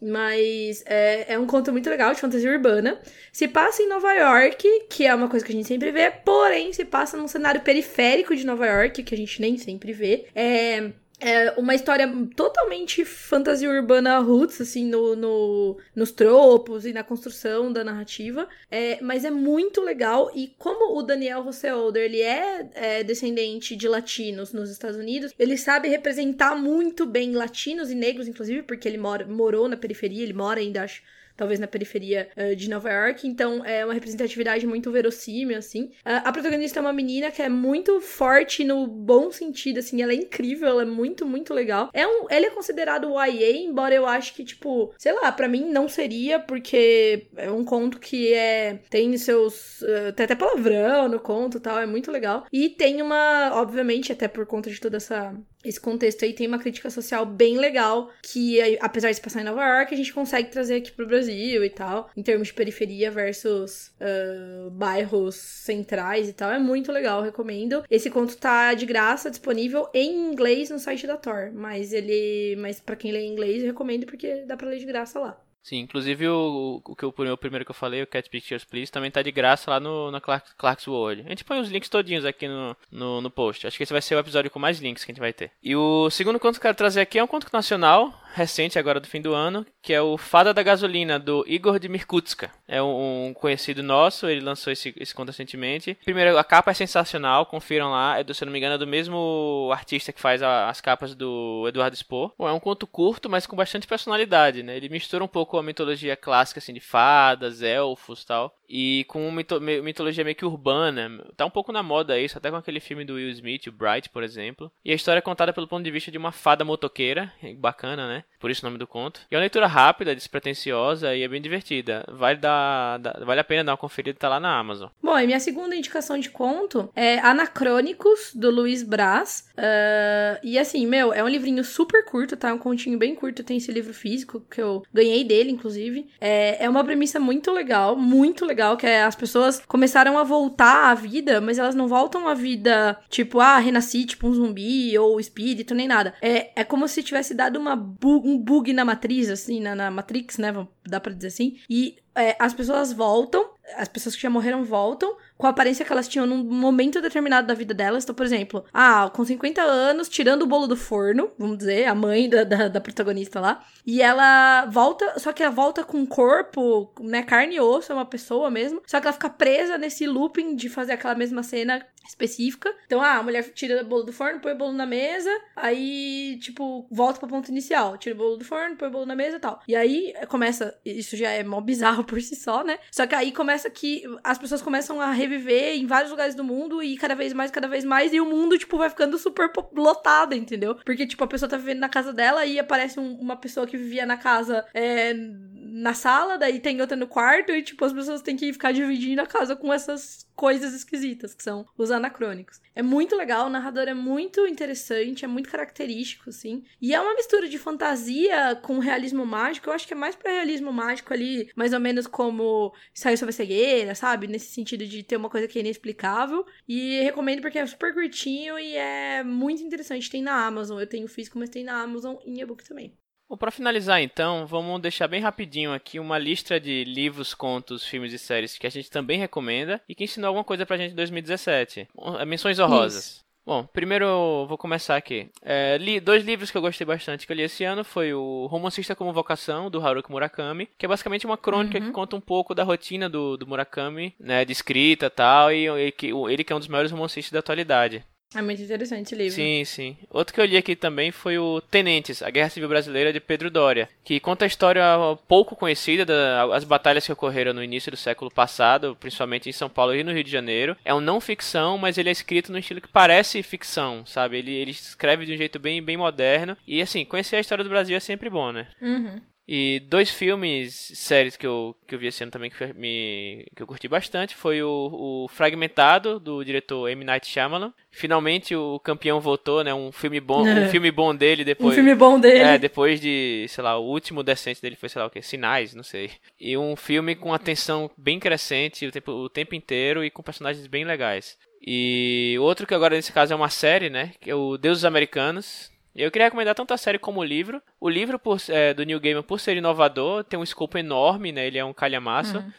Mas é, é um conto muito legal de fantasia urbana. Se passa em Nova York, que é uma coisa que a gente sempre vê, porém se passa num cenário periférico de Nova York, que a gente nem sempre vê. É é uma história totalmente fantasia urbana roots, assim, no, no, nos tropos e na construção da narrativa. É, mas é muito legal. E como o Daniel Older, ele é, é, descendente de latinos nos Estados Unidos, ele sabe representar muito bem latinos e negros, inclusive, porque ele mora, morou na periferia, ele mora ainda, acho, talvez na periferia uh, de Nova York. Então é uma representatividade muito verossímil, assim. Uh, a protagonista é uma menina que é muito forte no bom sentido, assim. Ela é incrível, ela é muito, muito legal. É um, ele é considerado YA, embora eu acho que, tipo, sei lá, para mim não seria, porque é um conto que é. tem seus. Uh, tem até palavrão no conto tal, é muito legal. E tem uma, obviamente, até por conta de toda essa esse contexto aí tem uma crítica social bem legal, que apesar de se passar em Nova York, a gente consegue trazer aqui pro Brasil e tal, em termos de periferia versus uh, bairros centrais e tal. É muito legal, recomendo. Esse conto tá de graça, disponível em inglês no site da Thor, mas ele. Mas para quem lê inglês, eu recomendo porque dá pra ler de graça lá. Sim, inclusive o, o, que eu, o primeiro que eu falei, o Cat Pictures Please, também tá de graça lá no, na Clark, Clark's World. A gente põe os links todinhos aqui no, no, no, post. Acho que esse vai ser o episódio com mais links que a gente vai ter. E o segundo conto que eu quero trazer aqui é um conto nacional, recente agora do fim do ano, que é o Fada da Gasolina, do Igor de Mirkutska. É um, conhecido nosso, ele lançou esse, esse conto recentemente. Primeiro, a capa é sensacional, confiram lá. É, do, se eu não me engano, é do mesmo artista que faz a, as capas do Eduardo Spohr. Bom, é um conto curto, mas com bastante personalidade, né? Ele mistura um pouco a mitologia clássica, assim, de fadas, elfos tal e com uma mitologia meio que urbana. Tá um pouco na moda isso, até com aquele filme do Will Smith, o Bright, por exemplo. E a história é contada pelo ponto de vista de uma fada motoqueira, bacana, né? por isso o nome do conto. E é uma leitura rápida, despretensiosa e é bem divertida. Vale, dar, vale a pena dar uma conferida, tá lá na Amazon. Bom, e minha segunda indicação de conto é Anacrônicos, do Luiz Braz. Uh, e assim, meu, é um livrinho super curto, tá? Um continho bem curto. Tem esse livro físico que eu ganhei dele, inclusive. É, é uma premissa muito legal, muito legal, que é as pessoas começaram a voltar à vida, mas elas não voltam à vida, tipo, ah, renasci, tipo um zumbi ou espírito, nem nada. É, é como se tivesse dado uma bu um bug na matriz, assim, na, na Matrix, né? Dá pra dizer assim. E é, as pessoas voltam, as pessoas que já morreram voltam, com a aparência que elas tinham num momento determinado da vida delas. Então, por exemplo, ah, com 50 anos, tirando o bolo do forno, vamos dizer, a mãe da, da, da protagonista lá. E ela volta, só que ela volta com corpo, né, carne e osso, é uma pessoa mesmo. Só que ela fica presa nesse looping de fazer aquela mesma cena específica. Então, ah, a mulher tira o bolo do forno, põe o bolo na mesa, aí, tipo, volta pra ponto inicial. Tira o bolo do forno, põe o bolo na mesa e tal. E aí começa, isso já é mó bizarro por si só, né? Só que aí começa que as pessoas começam a reviver em vários lugares do mundo e cada vez mais, cada vez mais, e o mundo, tipo, vai ficando super lotado, entendeu? Porque, tipo, a pessoa tá vivendo na casa dela e aparece um, uma pessoa que vivia na casa é, na sala, daí tem outra no quarto, e, tipo, as pessoas têm que ficar dividindo a casa com essas coisas esquisitas, que são os anacrônicos. É muito legal, o narrador é muito interessante, é muito característico, assim. E é uma mistura de fantasia com realismo mágico. Eu acho que é mais para realismo mágico ali, mais ou menos como Saiu sobre a cegueira, sabe? Nesse sentido de ter uma coisa que é inexplicável. E recomendo porque é super curtinho e é muito interessante. Tem na Amazon. Eu tenho físico, mas tem na Amazon em e-book também. Bom, para finalizar então, vamos deixar bem rapidinho aqui uma lista de livros, contos, filmes e séries que a gente também recomenda e que ensinou alguma coisa pra gente em 2017. É, menções honrosas. Isso. Bom, primeiro eu vou começar aqui. É, li dois livros que eu gostei bastante que eu li esse ano foi o Romancista como Vocação, do Haruki Murakami, que é basicamente uma crônica uhum. que conta um pouco da rotina do, do Murakami, né, de escrita e tal, e ele, ele que é um dos maiores romancistas da atualidade. É muito interessante esse livro. Sim, sim. Outro que eu li aqui também foi o Tenentes, a Guerra Civil Brasileira de Pedro Doria, que conta a história pouco conhecida das batalhas que ocorreram no início do século passado, principalmente em São Paulo e no Rio de Janeiro. É um não ficção, mas ele é escrito no estilo que parece ficção, sabe? Ele, ele escreve de um jeito bem, bem moderno. E assim, conhecer a história do Brasil é sempre bom, né? Uhum. E dois filmes, séries que eu, que eu vi esse ano também que, me, que eu curti bastante foi o, o Fragmentado, do diretor M. Night Shyamalan. Finalmente o campeão voltou, né? Um filme bom, é. um filme bom dele depois... Um filme bom dele. É, depois de, sei lá, o último decente dele foi, sei lá o que, Sinais, não sei. E um filme com atenção bem crescente o tempo, o tempo inteiro e com personagens bem legais. E outro que agora nesse caso é uma série, né? Que é o Deuses Americanos, eu queria recomendar tanto a série como o livro. O livro por, é, do New Gamer, por ser inovador, tem um escopo enorme, né? Ele é um calhamaço. Uhum.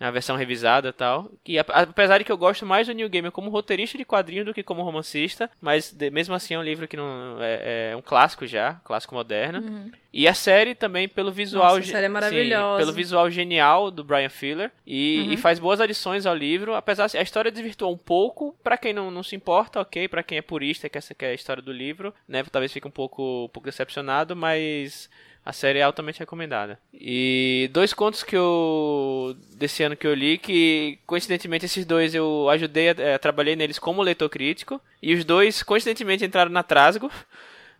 A versão revisada e tal. E apesar de que eu gosto mais do New Gamer como roteirista de quadrinho do que como romancista, mas de, mesmo assim é um livro que não é, é um clássico já, clássico moderno. Uhum. E a série também pelo visual, Nossa, série é maravilhosa. Sim, pelo visual genial do Brian Fuller e, uhum. e, faz boas adições ao livro, apesar de a história desvirtuou um pouco, para quem não, não se importa, OK, para quem é purista que essa quer é a história do livro, né, talvez fique um pouco um pouco decepcionado, mas a série é altamente recomendada. E dois contos que eu desse ano que eu li que coincidentemente esses dois eu ajudei, é, trabalhei neles como leitor crítico e os dois coincidentemente entraram na Trasgo.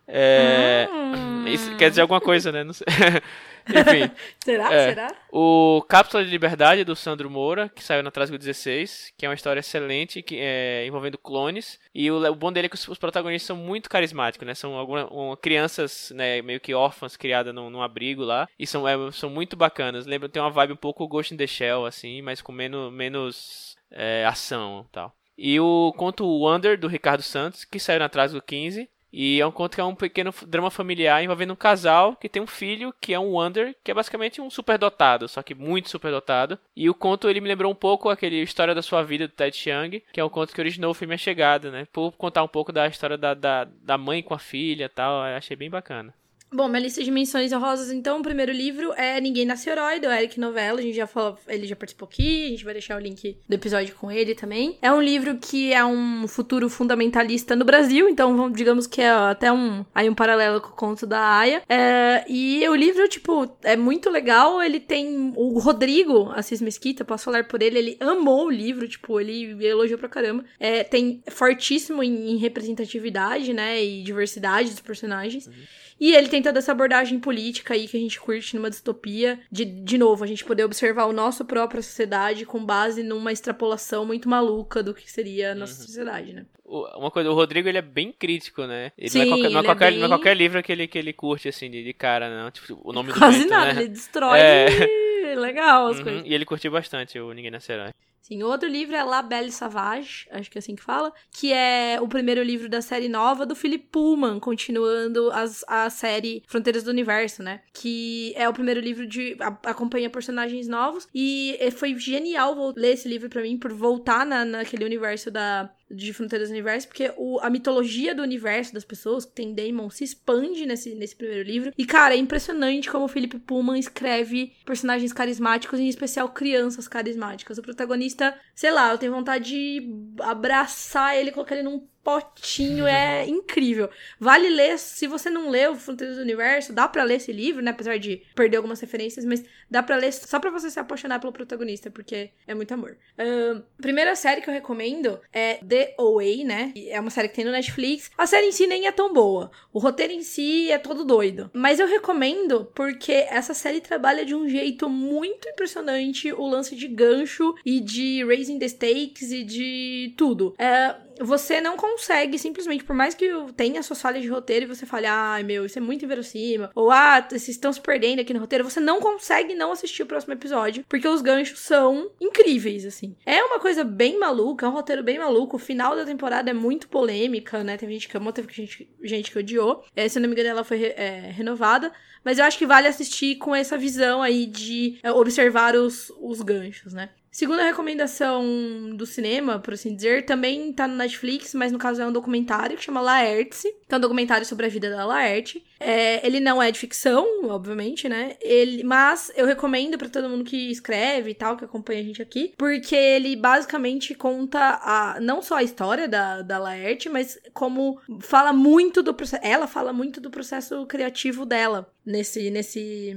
É, hum. Isso quer dizer alguma coisa, né? Não sei. Enfim. Será? É, Será? O Cápsula de Liberdade, do Sandro Moura, que saiu na Trasgo 16, que é uma história excelente, que, é, envolvendo clones. E o, o, bom dele é que os, os, protagonistas são muito carismáticos, né? São algumas um, crianças, né, meio que órfãs, criadas num, num abrigo lá. E são, é, são muito bacanas. Lembra, tem uma vibe um pouco Ghost in the Shell, assim, mas com menos, menos é, ação e tal. E o conto Wonder, do Ricardo Santos, que saiu na Trasgo 15. E é um conto que é um pequeno drama familiar envolvendo um casal que tem um filho que é um Wonder, que é basicamente um superdotado, só que muito superdotado. E o conto ele me lembrou um pouco aquele História da Sua Vida do Ted Chiang, que é o conto que originou o filme A Chegada, né? Por contar um pouco da história da, da, da mãe com a filha e tal, achei bem bacana. Bom, minha lista de menções honrosas, então, o primeiro livro é Ninguém Nasce Herói, do Eric Novella. A gente já falou, ele já participou aqui, a gente vai deixar o link do episódio com ele também. É um livro que é um futuro fundamentalista no Brasil, então digamos que é até um, aí um paralelo com o conto da Aya. É, e o livro, tipo, é muito legal. Ele tem o Rodrigo Assis Mesquita, posso falar por ele, ele amou o livro, tipo, ele elogiou pra caramba. É, tem fortíssimo em, em representatividade, né, e diversidade dos personagens. Uhum. E ele tem toda essa abordagem política aí que a gente curte numa distopia. De, de novo, a gente poder observar o nosso própria sociedade com base numa extrapolação muito maluca do que seria a nossa uhum. sociedade, né? Uma coisa, o Rodrigo ele é bem crítico, né? Ele Sim, não é qualquer, não é qualquer, é bem... não é qualquer livro que ele, que ele curte, assim, de, de cara, não. Tipo, o nome Quase do vento, nada, né? ele destrói. É... Legal as uhum, coisas. E ele curtiu bastante o Ninguém Nascerá. Sim, outro livro é La Belle Sauvage, acho que é assim que fala, que é o primeiro livro da série nova do Philip Pullman, continuando as, a série Fronteiras do Universo, né? Que é o primeiro livro de. A, acompanha personagens novos. E foi genial ler esse livro para mim, por voltar na, naquele universo da, de Fronteiras do Universo, porque o, a mitologia do universo das pessoas, que tem Damon, se expande nesse, nesse primeiro livro. E, cara, é impressionante como o Philip Pullman escreve personagens carismáticos, em especial crianças carismáticas. O protagonista, sei lá, eu tenho vontade de abraçar ele, colocar ele num potinho, é incrível. Vale ler, se você não leu Fronteiras do Universo, dá para ler esse livro, né? Apesar de perder algumas referências, mas dá para ler só para você se apaixonar pelo protagonista, porque é muito amor. Uh, primeira série que eu recomendo é The Away, né? É uma série que tem no Netflix. A série em si nem é tão boa. O roteiro em si é todo doido. Mas eu recomendo porque essa série trabalha de um jeito muito impressionante o lance de gancho e de raising the stakes e de tudo. É, você não consegue, simplesmente, por mais que tenha suas falhas de roteiro e você fale, ai meu, isso é muito inverossímil, ou ah, vocês estão se perdendo aqui no roteiro, você não consegue não assistir o próximo episódio, porque os ganchos são incríveis, assim. É uma coisa bem maluca, é um roteiro bem maluco, o final da temporada é muito polêmica, né? Teve gente que amou, teve gente, gente que odiou. É, se eu não me engano, ela foi é, renovada. Mas eu acho que vale assistir com essa visão aí de é, observar os, os ganchos, né? Segunda recomendação do cinema, por assim dizer, também tá no Netflix, mas no caso é um documentário que chama Laerte. Que é um documentário sobre a vida da Laerte. É, ele não é de ficção, obviamente, né? Ele, mas eu recomendo para todo mundo que escreve e tal, que acompanha a gente aqui, porque ele basicamente conta a, não só a história da, da Laerte, mas como fala muito do processo. Ela fala muito do processo criativo dela nesse, nesse,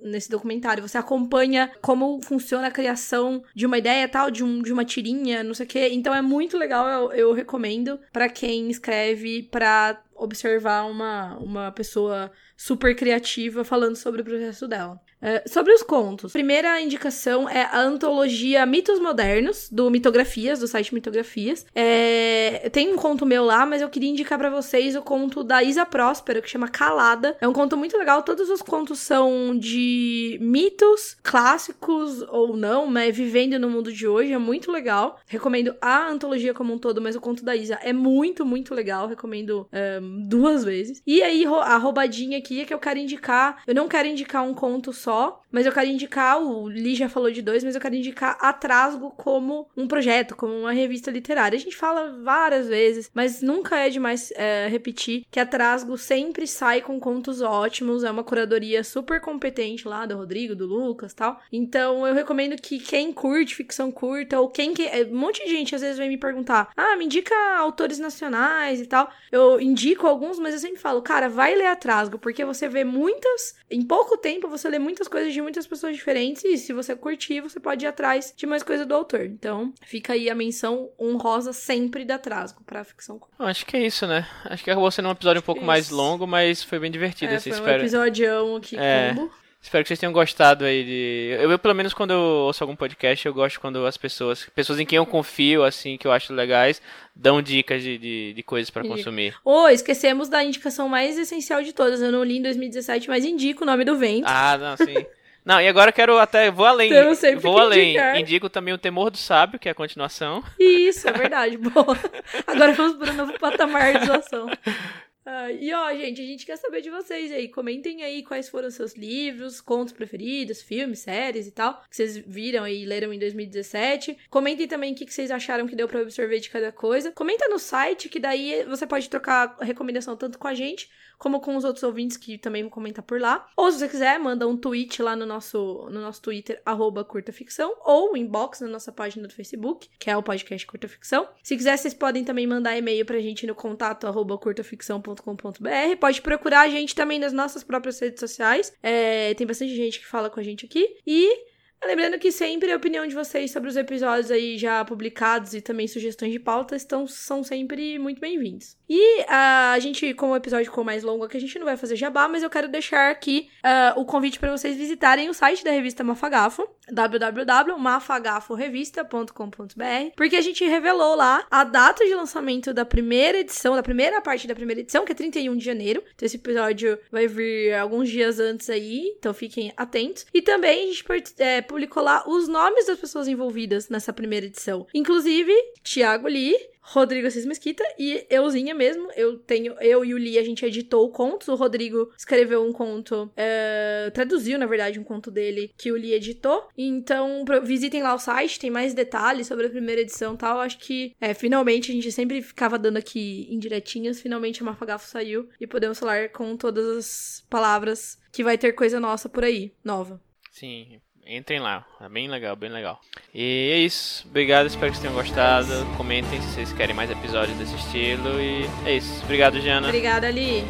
nesse documentário. Você acompanha como funciona a criação de uma ideia tal, de, um, de uma tirinha, não sei o quê. Então é muito legal, eu, eu recomendo para quem escreve para observar uma, uma pessoa super criativa falando sobre o processo dela. É, sobre os contos, primeira indicação é a antologia Mitos Modernos, do Mitografias, do site Mitografias. É, tem um conto meu lá, mas eu queria indicar para vocês o conto da Isa Próspera, que chama Calada. É um conto muito legal, todos os contos são de mitos clássicos ou não, mas vivendo no mundo de hoje, é muito legal. Recomendo a antologia como um todo, mas o conto da Isa é muito, muito legal, recomendo um, duas vezes. E aí, a roubadinha aqui é que eu quero indicar, eu não quero indicar um conto só só, mas eu quero indicar, o Lee já falou de dois, mas eu quero indicar a Trasgo como um projeto, como uma revista literária. A gente fala várias vezes, mas nunca é demais é, repetir que a Trasgo sempre sai com contos ótimos, é uma curadoria super competente lá do Rodrigo, do Lucas tal. Então eu recomendo que quem curte ficção curta, ou quem que. É, um monte de gente às vezes vem me perguntar: ah, me indica autores nacionais e tal. Eu indico alguns, mas eu sempre falo, cara, vai ler a Trasgo, porque você vê muitas. Em pouco tempo você lê muitas coisas de muitas pessoas diferentes e se você curtir, você pode ir atrás de mais coisa do autor. Então, fica aí a menção honrosa sempre da Trasgo pra ficção. Acho que é isso, né? Acho que acabou sendo um episódio um pouco mais longo, mas foi bem divertido. É, assim, foi um espero... episódio aqui é. combo. Espero que vocês tenham gostado aí de. Eu, eu, pelo menos, quando eu ouço algum podcast, eu gosto quando as pessoas, pessoas em quem eu confio, assim, que eu acho legais, dão dicas de, de, de coisas para consumir. Oh, esquecemos da indicação mais essencial de todas. Eu não li em 2017, mas indico o nome do vento. Ah, não, sim. Não, e agora eu quero até. Vou além. Então, vou além. Indicar. Indico também o Temor do Sábio, que é a continuação. Isso, é verdade. Boa. Agora vamos para um novo patamar de doação. Uh, e ó, gente, a gente quer saber de vocês aí. Comentem aí quais foram os seus livros, contos preferidos, filmes, séries e tal, que vocês viram e leram em 2017. Comentem também o que vocês acharam que deu para absorver de cada coisa. Comenta no site, que daí você pode trocar recomendação tanto com a gente como com os outros ouvintes que também vão comentar por lá. Ou se você quiser, manda um tweet lá no nosso, no nosso Twitter, arroba curtaficção, ou inbox na nossa página do Facebook, que é o podcast Curta Ficção. Se quiser, vocês podem também mandar e-mail pra gente no contato arroba curtaficção.com.br. Pode procurar a gente também nas nossas próprias redes sociais. É, tem bastante gente que fala com a gente aqui. E Lembrando que sempre a opinião de vocês sobre os episódios aí já publicados e também sugestões de pauta estão, são sempre muito bem-vindos. E uh, a gente, como o episódio ficou mais longo aqui, a gente não vai fazer jabá, mas eu quero deixar aqui uh, o convite para vocês visitarem o site da revista Mafagafo, www.mafagaforevista.com.br, porque a gente revelou lá a data de lançamento da primeira edição, da primeira parte da primeira edição, que é 31 de janeiro. Então esse episódio vai vir alguns dias antes aí, então fiquem atentos. E também a gente é, publicou lá os nomes das pessoas envolvidas nessa primeira edição. Inclusive, Thiago Lee, Rodrigo Assis Mesquita e euzinha mesmo. Eu tenho, eu e o Lee, a gente editou contos. O Rodrigo escreveu um conto, é, traduziu, na verdade, um conto dele que o Lee editou. Então, visitem lá o site, tem mais detalhes sobre a primeira edição e tal. Acho que, é, finalmente, a gente sempre ficava dando aqui indiretinhas. Finalmente a Mafagafo saiu e podemos falar com todas as palavras que vai ter coisa nossa por aí, nova. Sim, entrem lá. É bem legal, bem legal. E é isso. Obrigado, espero que vocês tenham gostado. Comentem se vocês querem mais episódios desse estilo. E é isso. Obrigado, Jana. Obrigada, Ali.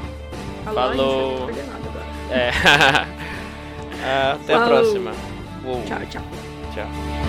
Falou. Falou. É. Até Falou. a próxima. Uou. Tchau, tchau. Tchau.